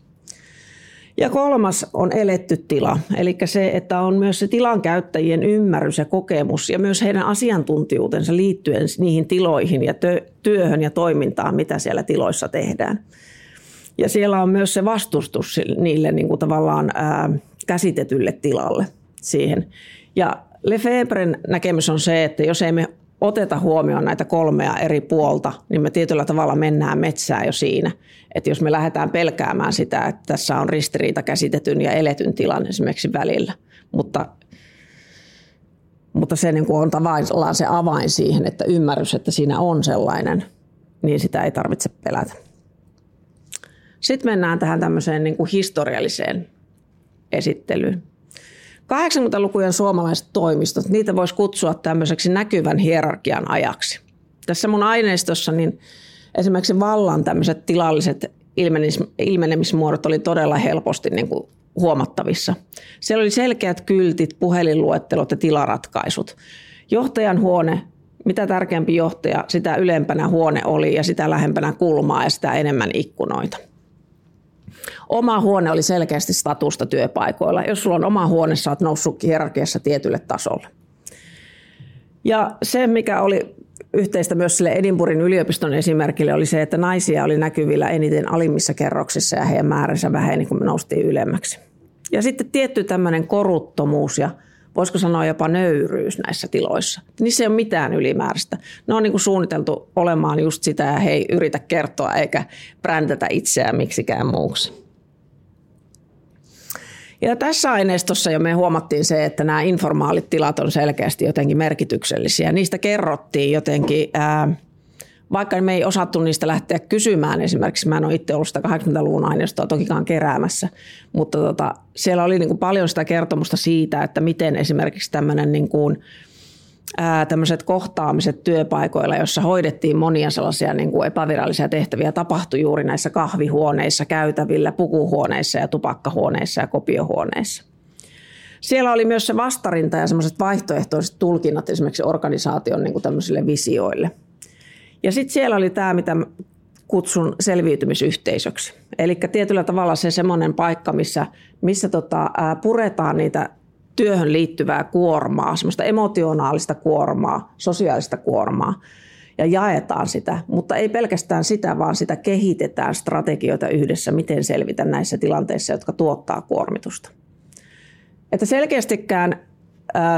Ja kolmas on eletty tila, eli se, että on myös se tilan käyttäjien ymmärrys ja kokemus ja myös heidän asiantuntijuutensa liittyen niihin tiloihin ja työhön ja toimintaan, mitä siellä tiloissa tehdään. Ja siellä on myös se vastustus niille niin kuin tavallaan ää, käsitetylle tilalle siihen. Ja Lefebvren näkemys on se, että jos ei me oteta huomioon näitä kolmea eri puolta, niin me tietyllä tavalla mennään metsään jo siinä. Että jos me lähdetään pelkäämään sitä, että tässä on ristiriita käsitetyn ja eletyn tilan esimerkiksi välillä, mutta, mutta se niin kuin on tavallaan se avain siihen, että ymmärrys, että siinä on sellainen, niin sitä ei tarvitse pelätä. Sitten mennään tähän tämmöiseen niin kuin historialliseen esittelyyn. 80-lukujen suomalaiset toimistot, niitä voisi kutsua tämmöiseksi näkyvän hierarkian ajaksi. Tässä mun aineistossa niin esimerkiksi vallan tämmöiset tilalliset ilmenemismuodot oli todella helposti niin kuin huomattavissa. Siellä oli selkeät kyltit, puhelinluettelot ja tilaratkaisut. Johtajan huone, mitä tärkeämpi johtaja, sitä ylempänä huone oli ja sitä lähempänä kulmaa ja sitä enemmän ikkunoita. Oma huone oli selkeästi statusta työpaikoilla. Jos sulla on oma huone, sä oot noussut hierarkiassa tietylle tasolle. Ja se, mikä oli yhteistä myös sille Edinburghin yliopiston esimerkille, oli se, että naisia oli näkyvillä eniten alimmissa kerroksissa ja heidän määränsä väheni, kun me noustiin ylemmäksi. Ja sitten tietty tämmöinen koruttomuus ja voisiko sanoa jopa nöyryys näissä tiloissa. Niissä ei ole mitään ylimääräistä. Ne on niin kuin suunniteltu olemaan just sitä ja he ei yritä kertoa eikä brändätä itseään miksikään muuksi. Ja tässä aineistossa jo me huomattiin se, että nämä informaalit tilat on selkeästi jotenkin merkityksellisiä. Niistä kerrottiin jotenkin, ää, vaikka me ei osattu niistä lähteä kysymään esimerkiksi, mä en ole itse ollut sitä 80-luvun aineistoa tokikaan keräämässä, mutta tota, siellä oli niin kuin paljon sitä kertomusta siitä, että miten esimerkiksi tämmöinen niin kuin, tämmöiset kohtaamiset työpaikoilla, jossa hoidettiin monia sellaisia niin kuin epävirallisia tehtäviä, tapahtui juuri näissä kahvihuoneissa, käytävillä, pukuhuoneissa ja tupakkahuoneissa ja kopiohuoneissa. Siellä oli myös se vastarinta ja semmoiset vaihtoehtoiset tulkinnat esimerkiksi organisaation niin kuin tämmöisille visioille. Ja sitten siellä oli tämä, mitä kutsun selviytymisyhteisöksi. Eli tietyllä tavalla se semmoinen paikka, missä, missä tota, puretaan niitä työhön liittyvää kuormaa, semmoista emotionaalista kuormaa, sosiaalista kuormaa ja jaetaan sitä, mutta ei pelkästään sitä, vaan sitä kehitetään strategioita yhdessä, miten selvitä näissä tilanteissa, jotka tuottaa kuormitusta. Että selkeästikään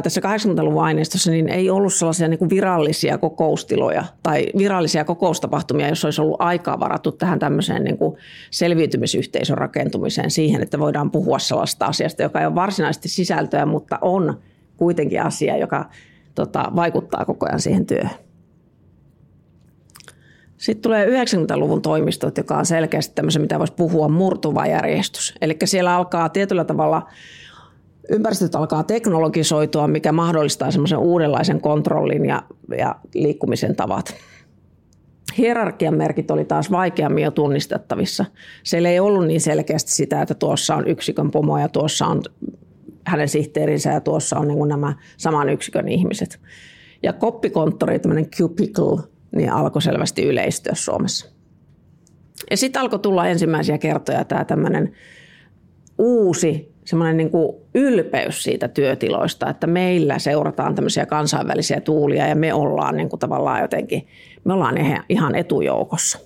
tässä 80-luvun aineistossa niin ei ollut sellaisia niin kuin virallisia kokoustiloja tai virallisia kokoustapahtumia, jos olisi ollut aikaa varattu tähän tämmöiseen niin kuin selviytymisyhteisön rakentumiseen siihen, että voidaan puhua sellaista asiasta, joka ei ole varsinaisesti sisältöä, mutta on kuitenkin asia, joka tota, vaikuttaa koko ajan siihen työhön. Sitten tulee 90-luvun toimistot, joka on selkeästi tämmöisen, mitä voisi puhua, murtuva järjestys. Eli siellä alkaa tietyllä tavalla ympäristöt alkaa teknologisoitua, mikä mahdollistaa semmoisen uudenlaisen kontrollin ja, ja liikkumisen tavat. Hierarkian merkit oli taas vaikeammin jo tunnistettavissa. Siellä ei ollut niin selkeästi sitä, että tuossa on yksikön pomo ja tuossa on hänen sihteerinsä ja tuossa on niin nämä saman yksikön ihmiset. Ja koppikonttori, tämmöinen cubicle, niin alkoi selvästi yleistyä Suomessa. Ja sitten alkoi tulla ensimmäisiä kertoja tämä tämmöinen uusi semmoinen niin kuin ylpeys siitä työtiloista, että meillä seurataan tämmöisiä kansainvälisiä tuulia ja me ollaan niin kuin tavallaan jotenkin, me ollaan ihan etujoukossa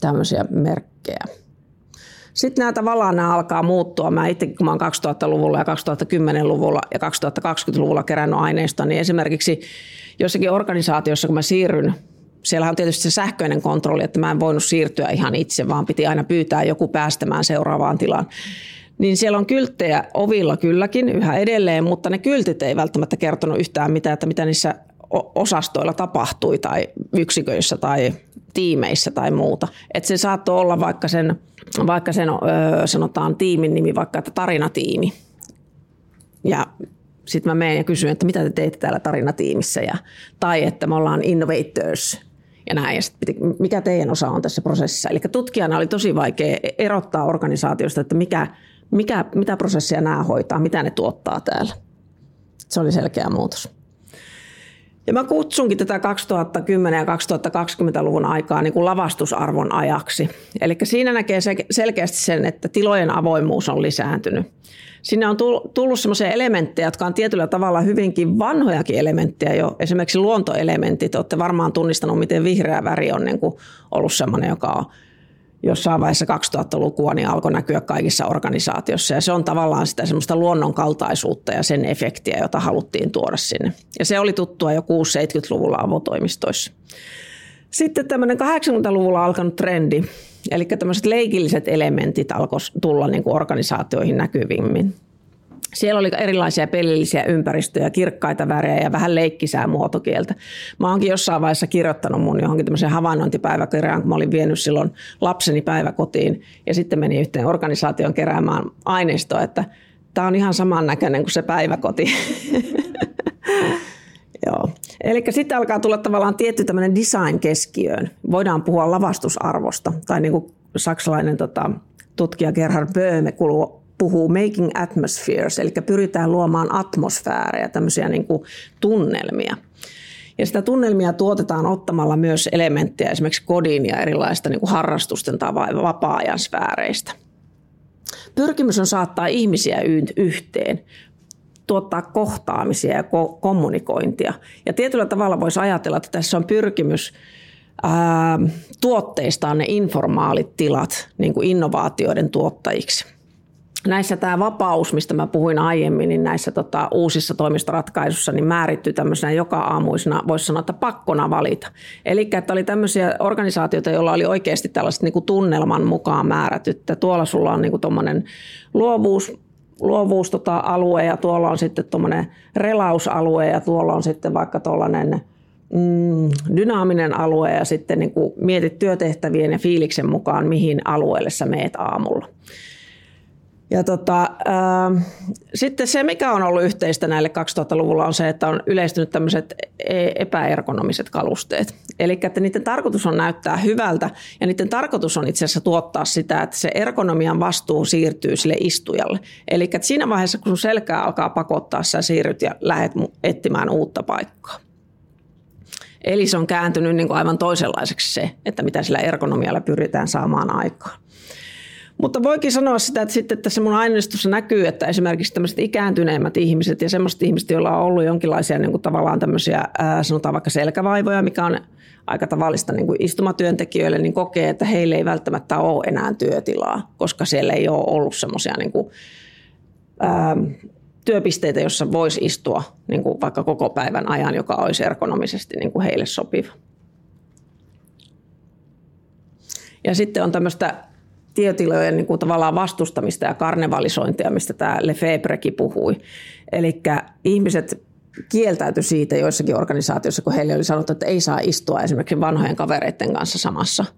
tämmöisiä merkkejä. Sitten nämä tavallaan nämä alkaa muuttua. Mä itse, kun mä oon 2000-luvulla ja 2010-luvulla ja 2020-luvulla kerännyt aineistoa, niin esimerkiksi jossakin organisaatiossa, kun mä siirryn siellä on tietysti se sähköinen kontrolli, että mä en voinut siirtyä ihan itse, vaan piti aina pyytää joku päästämään seuraavaan tilaan niin siellä on kylttejä ovilla kylläkin yhä edelleen, mutta ne kyltit ei välttämättä kertonut yhtään mitään, että mitä niissä osastoilla tapahtui tai yksiköissä tai tiimeissä tai muuta. Että se saattoi olla vaikka sen, vaikka sen sanotaan tiimin nimi, vaikka että tarinatiimi. Ja sitten mä menen ja kysyn, että mitä te teette täällä tarinatiimissä. Ja, tai että me ollaan innovators. ja näin. Ja sit mikä teidän osa on tässä prosessissa. Eli tutkijana oli tosi vaikea erottaa organisaatiosta, että mikä, mikä, mitä prosessia nämä hoitaa, mitä ne tuottaa täällä. Se oli selkeä muutos. Ja mä kutsunkin tätä 2010- ja 2020-luvun aikaa niin kuin lavastusarvon ajaksi. Eli siinä näkee selkeästi sen, että tilojen avoimuus on lisääntynyt. Sinne on tullut sellaisia elementtejä, jotka on tietyllä tavalla hyvinkin vanhojakin elementtejä jo. Esimerkiksi luontoelementit. Olette varmaan tunnistanut, miten vihreä väri on niin kuin ollut sellainen, joka on jossain vaiheessa 2000-lukua niin alkoi näkyä kaikissa organisaatioissa. Ja se on tavallaan sitä semmoista luonnonkaltaisuutta ja sen efektiä, jota haluttiin tuoda sinne. Ja se oli tuttua jo 6-70-luvulla avotoimistoissa. Sitten tämmöinen 80-luvulla alkanut trendi, eli tämmöiset leikilliset elementit alkoi tulla niin kuin organisaatioihin näkyvimmin. Siellä oli erilaisia pelillisiä ympäristöjä, kirkkaita värejä ja vähän leikkisää muotokieltä. Mä oonkin jossain vaiheessa kirjoittanut mun johonkin tämmöiseen havainnointipäiväkirjaan, kun mä olin vienyt silloin lapseni päiväkotiin ja sitten menin yhteen organisaation keräämään aineistoa, että tämä on ihan samannäköinen kuin se päiväkoti. Joo. Eli sitten alkaa tulla tavallaan tietty tämmöinen design keskiöön. Voidaan puhua lavastusarvosta, tai niin kuin saksalainen tota, tutkija Gerhard Böhme puhuu making atmospheres, eli pyritään luomaan atmosfäärejä, tämmöisiä niin kuin tunnelmia. Ja sitä tunnelmia tuotetaan ottamalla myös elementtejä esimerkiksi kodin ja erilaista niin kuin harrastusten tai vapaa-ajan sfääreistä. Pyrkimys on saattaa ihmisiä yhteen, tuottaa kohtaamisia ja ko- kommunikointia. Ja tietyllä tavalla voisi ajatella, että tässä on pyrkimys ää, tuotteistaa ne informaalit tilat niin kuin innovaatioiden tuottajiksi näissä tämä vapaus, mistä mä puhuin aiemmin, niin näissä tota, uusissa toimistoratkaisuissa niin määrittyy tämmöisenä joka aamuisena, voisi sanoa, että pakkona valita. Eli että oli tämmöisiä organisaatioita, joilla oli oikeasti tällaiset niin kuin tunnelman mukaan määrätyt. Tuolla sulla on niin tuommoinen luovuus, luovuus tota, alue ja tuolla on sitten tuommoinen relausalue ja tuolla on sitten vaikka tuollainen mm, dynaaminen alue ja sitten niin kuin mietit työtehtävien ja fiiliksen mukaan, mihin alueelle sä meet aamulla. Ja tota, äh, sitten se, mikä on ollut yhteistä näille 2000-luvulla, on se, että on yleistynyt tämmöiset e-, epäergonomiset kalusteet. Eli että niiden tarkoitus on näyttää hyvältä ja niiden tarkoitus on itse asiassa tuottaa sitä, että se ergonomian vastuu siirtyy sille istujalle. Eli että siinä vaiheessa, kun sun selkää alkaa pakottaa, sä siirryt ja lähdet etsimään uutta paikkaa. Eli se on kääntynyt niin kuin aivan toisenlaiseksi se, että mitä sillä ergonomialla pyritään saamaan aikaan. Mutta voikin sanoa sitä, että sitten tässä mun aineistossa näkyy, että esimerkiksi tämmöiset ikääntyneemmät ihmiset ja semmoiset ihmiset, joilla on ollut jonkinlaisia niin kuin tavallaan tämmöisiä, ää, sanotaan vaikka selkävaivoja, mikä on aika tavallista niin kuin istumatyöntekijöille, niin kokee, että heille ei välttämättä ole enää työtilaa, koska siellä ei ole ollut semmoisia niin kuin, työpisteitä, jossa voisi istua niin kuin vaikka koko päivän ajan, joka olisi ergonomisesti niin kuin heille sopiva. Ja sitten on tämmöistä tietotilojen niin kuin tavallaan vastustamista ja karnevalisointia, mistä tämä Lefebvrekin puhui. Eli ihmiset kieltäytyi siitä joissakin organisaatioissa, kun heille oli sanottu, että ei saa istua esimerkiksi vanhojen kavereiden kanssa samassa –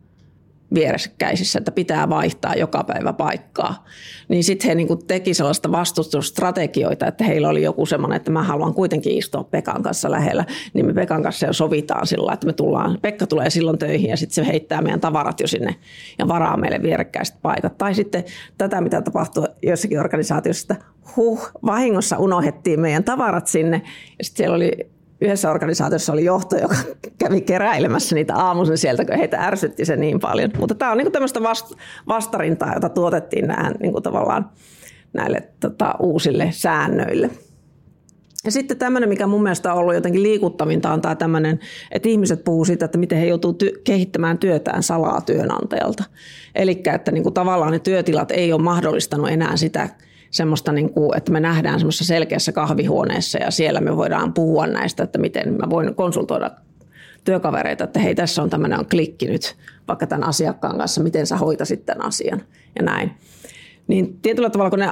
vierekkäisissä, että pitää vaihtaa joka päivä paikkaa. Niin sitten he niinku teki sellaista vastustusstrategioita, että heillä oli joku semmoinen, että mä haluan kuitenkin istua Pekan kanssa lähellä. Niin me Pekan kanssa jo sovitaan sillä että me tullaan, Pekka tulee silloin töihin ja sitten se heittää meidän tavarat jo sinne ja varaa meille vierekkäiset paikat. Tai sitten tätä, mitä tapahtui jossakin organisaatiossa, että huh, vahingossa unohdettiin meidän tavarat sinne. Ja sitten siellä oli yhdessä organisaatiossa oli johto, joka kävi keräilemässä niitä aamuisin sieltä, kun heitä ärsytti se niin paljon. Mutta tämä on niin tämmöistä vastarintaa, jota tuotettiin näin, niin tavallaan näille tota, uusille säännöille. Ja sitten tämmöinen, mikä mun mielestä on ollut jotenkin liikuttavinta, on tämä tämmöinen, että ihmiset puhuu siitä, että miten he joutuu ty- kehittämään työtään salaa työnantajalta. Eli että niin kuin tavallaan ne työtilat ei ole mahdollistanut enää sitä semmoista, niin kuin, että me nähdään semmoisessa selkeässä kahvihuoneessa ja siellä me voidaan puhua näistä, että miten mä voin konsultoida työkavereita, että hei tässä on tämmöinen on klikki nyt vaikka tämän asiakkaan kanssa, miten sä hoitasit tämän asian ja näin. Niin tietyllä tavalla, kun ne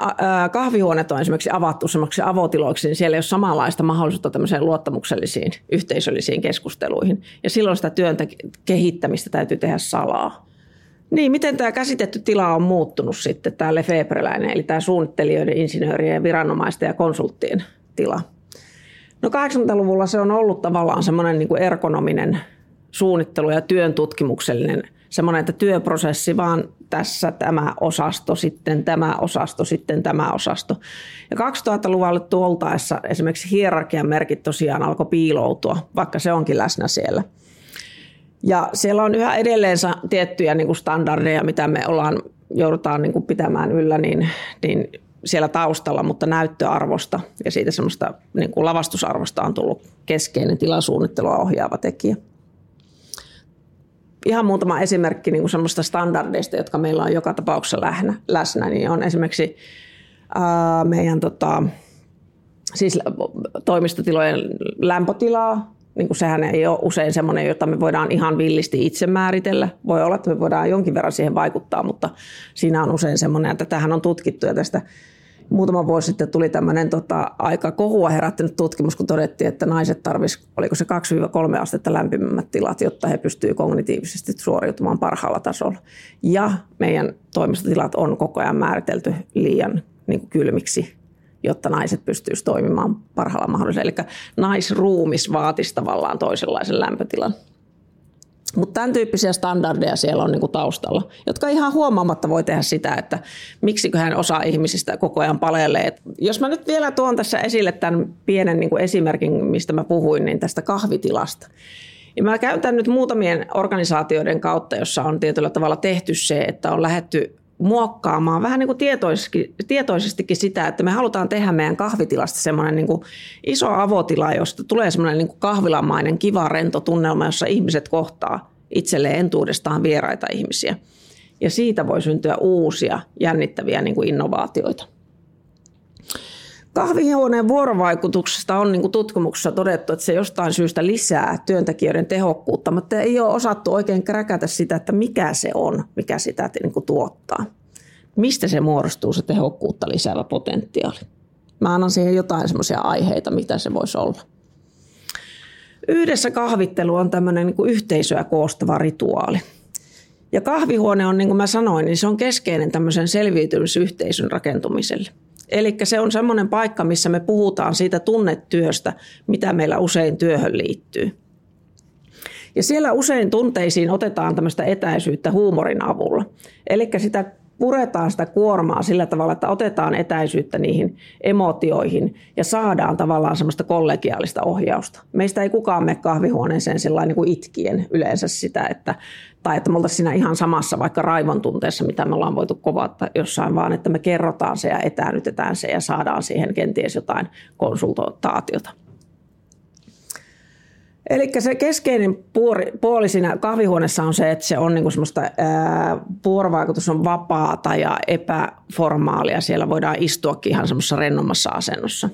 kahvihuoneet on esimerkiksi avattu semmoiksi avotiloiksi, niin siellä ei ole samanlaista mahdollisuutta tämmöiseen luottamuksellisiin yhteisöllisiin keskusteluihin. Ja silloin sitä työn kehittämistä täytyy tehdä salaa. Niin, miten tämä käsitetty tila on muuttunut sitten, tämä Lefebvreläinen, eli tämä suunnittelijoiden, insinöörien, viranomaisten ja konsulttien tila? No 80-luvulla se on ollut tavallaan semmoinen niin kuin ergonominen suunnittelu ja työn tutkimuksellinen semmoinen, että työprosessi vaan tässä tämä osasto, sitten tämä osasto, sitten tämä osasto. Ja 2000-luvulla tuoltaessa esimerkiksi hierarkian merkit tosiaan alkoi piiloutua, vaikka se onkin läsnä siellä. Ja siellä on yhä edelleen tiettyjä niin kuin standardeja, mitä me ollaan, joudutaan niin kuin pitämään yllä, niin, niin siellä taustalla, mutta näyttöarvosta ja siitä semmoista niin kuin lavastusarvosta on tullut keskeinen tilasuunnittelua ohjaava tekijä. Ihan muutama esimerkki niin kuin semmoista standardeista, jotka meillä on joka tapauksessa läsnä, läsnä niin on esimerkiksi ää, meidän tota, siis toimistotilojen lämpötilaa, niin kuin sehän ei ole usein semmoinen, jota me voidaan ihan villisti itse määritellä. Voi olla, että me voidaan jonkin verran siihen vaikuttaa, mutta siinä on usein semmoinen, että tähän on tutkittu ja tästä muutama vuosi sitten tuli tämmöinen tota, aika kohua herättänyt tutkimus, kun todettiin, että naiset tarvisivat, oliko se 2-3 astetta lämpimämmät tilat, jotta he pystyvät kognitiivisesti suoriutumaan parhaalla tasolla. Ja meidän toimistotilat on koko ajan määritelty liian niin kuin kylmiksi, jotta naiset pystyisivät toimimaan parhaalla mahdollisella. Eli naisruumis vaatisi tavallaan toisenlaisen lämpötilan. Mutta tämän tyyppisiä standardeja siellä on niinku taustalla, jotka ihan huomaamatta voi tehdä sitä, että miksiköhän osa ihmisistä koko ajan palelee. Jos mä nyt vielä tuon tässä esille tämän pienen niinku esimerkin, mistä mä puhuin, niin tästä kahvitilasta. Ja mä käytän nyt muutamien organisaatioiden kautta, jossa on tietyllä tavalla tehty se, että on lähetty muokkaamaan vähän niin kuin tietoisesti, tietoisestikin sitä, että me halutaan tehdä meidän kahvitilasta semmoinen niin iso avotila, josta tulee semmoinen niin kahvilamainen kiva rento tunnelma, jossa ihmiset kohtaa itselleen entuudestaan vieraita ihmisiä. Ja siitä voi syntyä uusia jännittäviä niin kuin innovaatioita. Kahvihuoneen vuorovaikutuksesta on niin tutkimuksessa todettu, että se jostain syystä lisää työntekijöiden tehokkuutta, mutta ei ole osattu oikein kräkätä sitä, että mikä se on, mikä sitä niin tuottaa. Mistä se muodostuu se tehokkuutta lisäävä potentiaali? Mä annan siihen jotain semmoisia aiheita, mitä se voisi olla. Yhdessä kahvittelu on tämmöinen niin yhteisöä koostava rituaali. Ja kahvihuone on, niin kuin mä sanoin, niin se on keskeinen tämmöisen selviytymisyhteisön rakentumiselle – Eli se on semmoinen paikka, missä me puhutaan siitä tunnetyöstä, mitä meillä usein työhön liittyy. Ja siellä usein tunteisiin otetaan tämmöistä etäisyyttä huumorin avulla. Eli sitä puretaan sitä kuormaa sillä tavalla, että otetaan etäisyyttä niihin emotioihin ja saadaan tavallaan semmoista kollegiaalista ohjausta. Meistä ei kukaan mene kahvihuoneeseen sellainen niin kuin itkien yleensä sitä, että, tai että me oltaisiin siinä ihan samassa vaikka raivon tunteessa, mitä me ollaan voitu kovata jossain, vaan että me kerrotaan se ja etäännytetään se ja saadaan siihen kenties jotain konsultaatiota. Eli se keskeinen puoli, puoli siinä kahvihuoneessa on se, että se on niinku semmoista, ää, vuorovaikutus on vapaata ja epäformaalia. Siellä voidaan istuakin ihan semmoisessa rennommassa asennossa.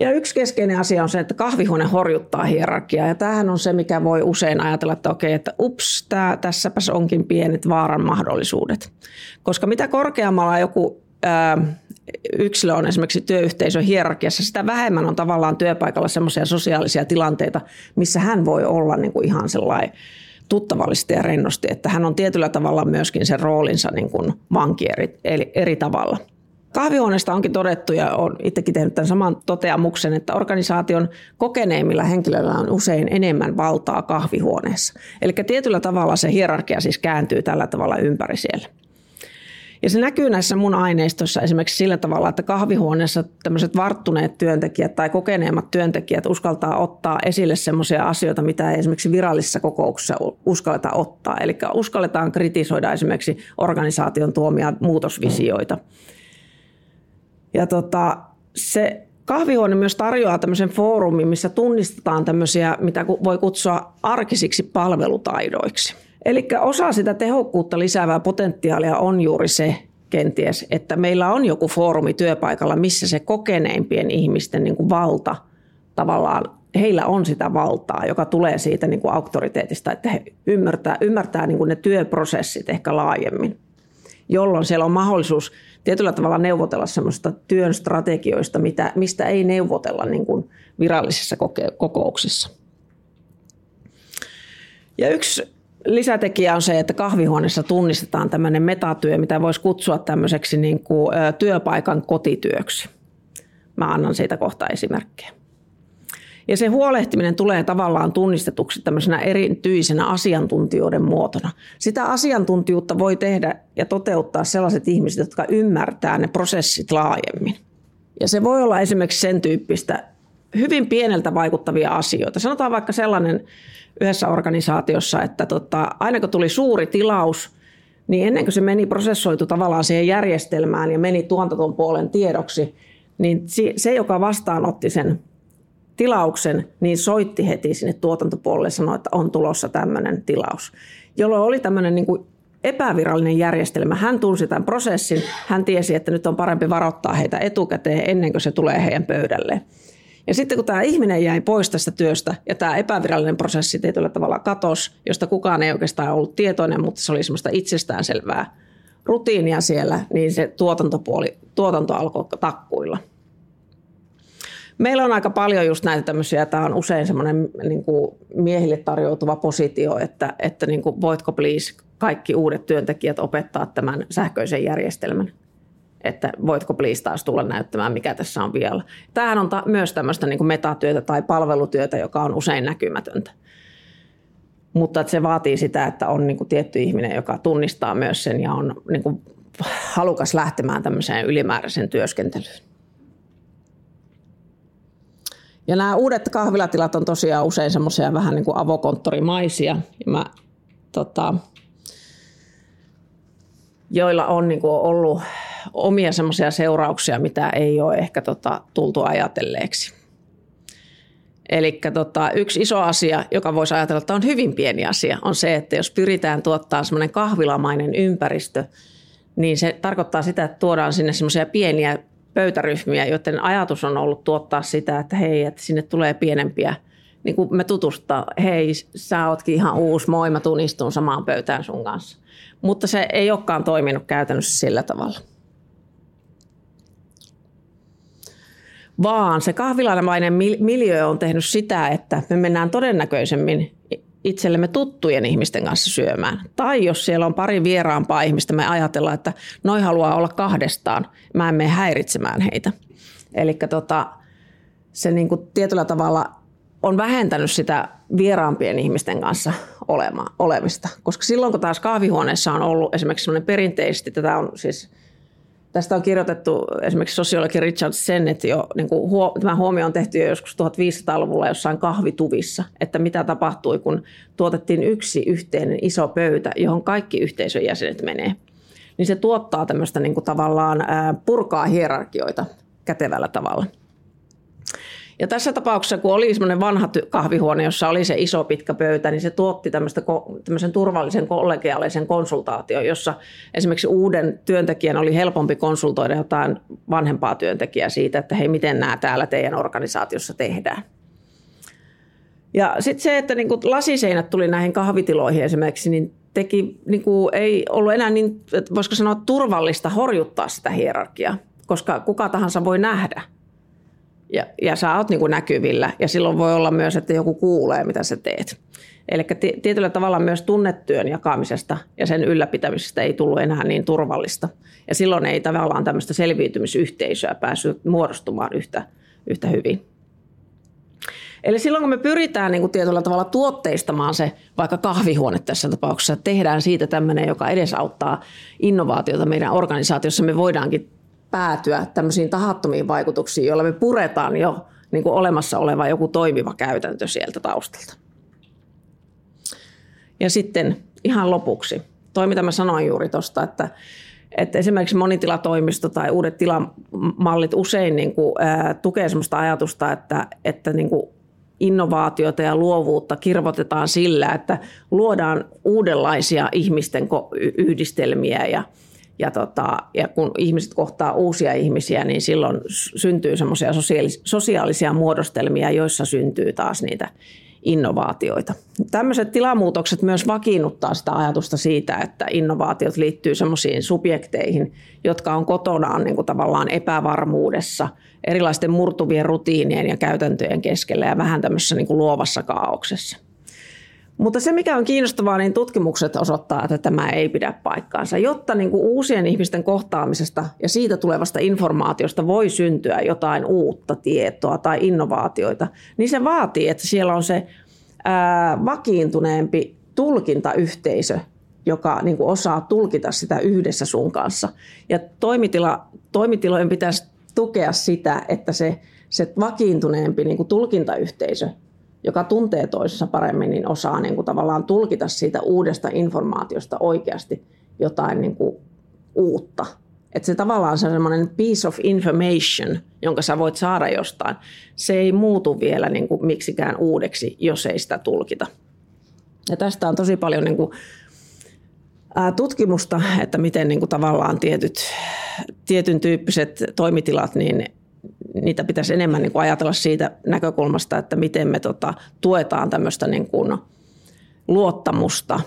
Ja yksi keskeinen asia on se, että kahvihuone horjuttaa hierarkiaa. Ja tämähän on se, mikä voi usein ajatella, että okei, että ups, tää, tässäpäs onkin pienet vaaran mahdollisuudet. Koska mitä korkeammalla joku yksilö on esimerkiksi työyhteisön hierarkiassa, sitä vähemmän on tavallaan työpaikalla semmoisia sosiaalisia tilanteita, missä hän voi olla niin kuin ihan sellainen tuttavallisesti ja rennosti, että hän on tietyllä tavalla myöskin sen roolinsa niin kuin vanki eri, eri, eri tavalla. Kahvihuoneesta onkin todettu ja olen itsekin tehnyt tämän saman toteamuksen, että organisaation kokeneimmilla henkilöillä on usein enemmän valtaa kahvihuoneessa. Eli tietyllä tavalla se hierarkia siis kääntyy tällä tavalla ympäri siellä. Ja se näkyy näissä mun aineistossa esimerkiksi sillä tavalla, että kahvihuoneessa tämmöiset varttuneet työntekijät tai kokeneemmat työntekijät uskaltaa ottaa esille semmoisia asioita, mitä ei esimerkiksi virallisissa kokouksissa uskalleta ottaa. Eli uskalletaan kritisoida esimerkiksi organisaation tuomia muutosvisioita. Ja tota, se kahvihuone myös tarjoaa tämmöisen foorumin, missä tunnistetaan tämmöisiä, mitä voi kutsua arkisiksi palvelutaidoiksi. Eli osa sitä tehokkuutta lisäävää potentiaalia on juuri se kenties, että meillä on joku foorumi työpaikalla, missä se kokeneimpien ihmisten niin kuin valta tavallaan, heillä on sitä valtaa, joka tulee siitä niin kuin auktoriteetista, että he ymmärtää, ymmärtää niin kuin ne työprosessit ehkä laajemmin, jolloin siellä on mahdollisuus tietyllä tavalla neuvotella semmoista työn strategioista, mitä, mistä ei neuvotella niin kuin virallisissa kokouksissa. Ja yksi lisätekijä on se, että kahvihuoneessa tunnistetaan tämmöinen metatyö, mitä voisi kutsua tämmöiseksi niin kuin työpaikan kotityöksi. Mä annan siitä kohta esimerkkejä. Ja se huolehtiminen tulee tavallaan tunnistetuksi tämmöisenä erityisenä asiantuntijoiden muotona. Sitä asiantuntijuutta voi tehdä ja toteuttaa sellaiset ihmiset, jotka ymmärtää ne prosessit laajemmin. Ja se voi olla esimerkiksi sen tyyppistä hyvin pieneltä vaikuttavia asioita. Sanotaan vaikka sellainen yhdessä organisaatiossa, että tota, aina kun tuli suuri tilaus, niin ennen kuin se meni prosessoitu tavallaan siihen järjestelmään ja meni tuotanton puolen tiedoksi, niin se, joka vastaanotti sen tilauksen, niin soitti heti sinne tuotantopuolelle ja sanoi, että on tulossa tämmöinen tilaus. Jolloin oli tämmöinen niin kuin epävirallinen järjestelmä. Hän tunsi tämän prosessin, hän tiesi, että nyt on parempi varoittaa heitä etukäteen ennen kuin se tulee heidän pöydälleen. Ja sitten kun tämä ihminen jäi pois tästä työstä ja tämä epävirallinen prosessi tietyllä tavalla katosi, josta kukaan ei oikeastaan ollut tietoinen, mutta se oli semmoista itsestäänselvää rutiinia siellä, niin se tuotantopuoli, tuotanto alkoi takkuilla. Meillä on aika paljon just näitä tämmöisiä, tämä on usein semmoinen niin kuin miehille tarjoutuva positio, että, että niin kuin, voitko please kaikki uudet työntekijät opettaa tämän sähköisen järjestelmän että voitko please taas tulla näyttämään, mikä tässä on vielä. Tämähän on ta- myös tämmöistä niin metatyötä tai palvelutyötä, joka on usein näkymätöntä. Mutta että se vaatii sitä, että on niin kuin tietty ihminen, joka tunnistaa myös sen ja on niin kuin halukas lähtemään tämmöiseen ylimääräiseen työskentelyyn. Ja nämä uudet kahvilatilat on tosiaan usein semmoisia vähän niin kuin avokonttorimaisia. Ja mä, tota, joilla on niin kuin ollut omia semmoisia seurauksia, mitä ei ole ehkä tota, tultu ajatelleeksi. Eli tota, yksi iso asia, joka voisi ajatella, että on hyvin pieni asia, on se, että jos pyritään tuottaa semmoinen kahvilamainen ympäristö, niin se tarkoittaa sitä, että tuodaan sinne semmoisia pieniä pöytäryhmiä, joiden ajatus on ollut tuottaa sitä, että hei, että sinne tulee pienempiä, niin kuin me tutustaa, hei, sä ootkin ihan uusi, moi, mä tuun istuun samaan pöytään sun kanssa. Mutta se ei olekaan toiminut käytännössä sillä tavalla. Vaan se kahvilamainen miljö on tehnyt sitä, että me mennään todennäköisemmin itsellemme tuttujen ihmisten kanssa syömään. Tai jos siellä on pari vieraampaa ihmistä, me ajatellaan, että noi haluaa olla kahdestaan, mä en mene häiritsemään heitä. Eli tota, se niin kuin tietyllä tavalla on vähentänyt sitä vieraampien ihmisten kanssa olema, olemista. Koska silloin, kun taas kahvihuoneessa on ollut esimerkiksi sellainen perinteisesti, tätä on siis – Tästä on kirjoitettu esimerkiksi sosiologi Richard Sennett jo, niin kuin huo, tämä huomio on tehty jo joskus 1500-luvulla jossain kahvituvissa, että mitä tapahtui, kun tuotettiin yksi yhteinen iso pöytä, johon kaikki yhteisön jäsenet menee. Niin se tuottaa tämmöistä niin kuin tavallaan purkaa hierarkioita kätevällä tavalla. Ja tässä tapauksessa, kun oli semmoinen vanha kahvihuone, jossa oli se iso pitkä pöytä, niin se tuotti tämmöisen turvallisen kollegiaalisen konsultaation, jossa esimerkiksi uuden työntekijän oli helpompi konsultoida jotain vanhempaa työntekijää siitä, että hei, miten nämä täällä teidän organisaatiossa tehdään. Ja sitten se, että niin lasiseinät tuli näihin kahvitiloihin esimerkiksi, niin teki, niin kuin, ei ollut enää niin, voisiko sanoa, turvallista horjuttaa sitä hierarkiaa, koska kuka tahansa voi nähdä – ja, ja sä oot niin kuin näkyvillä ja silloin voi olla myös, että joku kuulee, mitä sä teet. Eli tietyllä tavalla myös tunnetyön jakamisesta ja sen ylläpitämisestä ei tullut enää niin turvallista. Ja silloin ei tavallaan tämmöistä selviytymisyhteisöä päässyt muodostumaan yhtä, yhtä hyvin. Eli silloin kun me pyritään niin kuin tietyllä tavalla tuotteistamaan se vaikka kahvihuone tässä tapauksessa, tehdään siitä tämmöinen, joka edesauttaa innovaatiota meidän organisaatiossa, me voidaankin päätyä tämmöisiin tahattomiin vaikutuksiin, joilla me puretaan jo niin kuin olemassa oleva joku toimiva käytäntö sieltä taustalta. Ja sitten ihan lopuksi, toi mitä mä sanoin juuri tuosta, että, että esimerkiksi monitilatoimisto tai uudet tilamallit usein niin kuin, ää, tukee sellaista ajatusta, että, että niin kuin innovaatiota ja luovuutta kirvotetaan sillä, että luodaan uudenlaisia ihmisten yhdistelmiä ja – ja, tota, ja kun ihmiset kohtaa uusia ihmisiä, niin silloin syntyy semmoisia sosiaalisia muodostelmia, joissa syntyy taas niitä innovaatioita. Tämmöiset tilamuutokset myös vakiinnuttaa sitä ajatusta siitä, että innovaatiot liittyy semmoisiin subjekteihin, jotka on kotonaan niin kuin tavallaan epävarmuudessa, erilaisten murtuvien rutiinien ja käytäntöjen keskellä ja vähän tämmöisessä niin kuin luovassa kaauksessa. Mutta se, mikä on kiinnostavaa, niin tutkimukset osoittaa, että tämä ei pidä paikkaansa. Jotta niin kuin uusien ihmisten kohtaamisesta ja siitä tulevasta informaatiosta voi syntyä jotain uutta tietoa tai innovaatioita, niin se vaatii, että siellä on se ää, vakiintuneempi tulkintayhteisö, joka niin kuin osaa tulkita sitä yhdessä sun kanssa. Ja toimitila, toimitilojen pitäisi tukea sitä, että se, se vakiintuneempi niin kuin tulkintayhteisö joka tuntee toisessa paremmin, niin osaa niin kuin tavallaan tulkita siitä uudesta informaatiosta oikeasti jotain niin kuin uutta. Että se tavallaan se semmoinen piece of information, jonka sä voit saada jostain, se ei muutu vielä niin kuin miksikään uudeksi, jos ei sitä tulkita. Ja tästä on tosi paljon niin kuin, tutkimusta, että miten niin kuin tavallaan tietyt, tietyn tyyppiset toimitilat, niin niitä pitäisi enemmän niin kuin ajatella siitä näkökulmasta, että miten me tota, tuetaan tämmöistä niin kuin luottamusta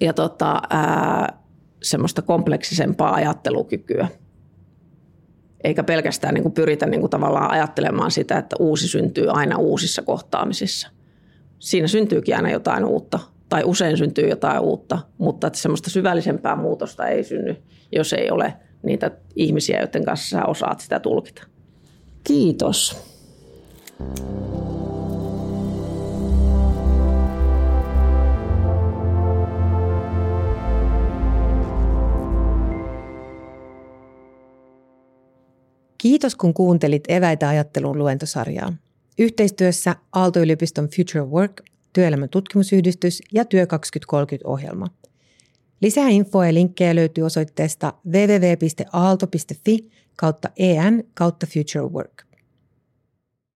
ja tota, ää, semmoista kompleksisempaa ajattelukykyä. Eikä pelkästään niin kuin pyritä niin kuin tavallaan ajattelemaan sitä, että uusi syntyy aina uusissa kohtaamisissa. Siinä syntyykin aina jotain uutta, tai usein syntyy jotain uutta, mutta että semmoista syvällisempää muutosta ei synny, jos ei ole – niitä ihmisiä, joiden kanssa sä osaat sitä tulkita. Kiitos. Kiitos kun kuuntelit Eväitä ajattelun luentosarjaa. Yhteistyössä Aalto-yliopiston Future Work, työelämän tutkimusyhdistys ja Työ 2030-ohjelma – Lisää infoa ja linkkejä löytyy osoitteesta www.aalto.fi kautta en kautta future work.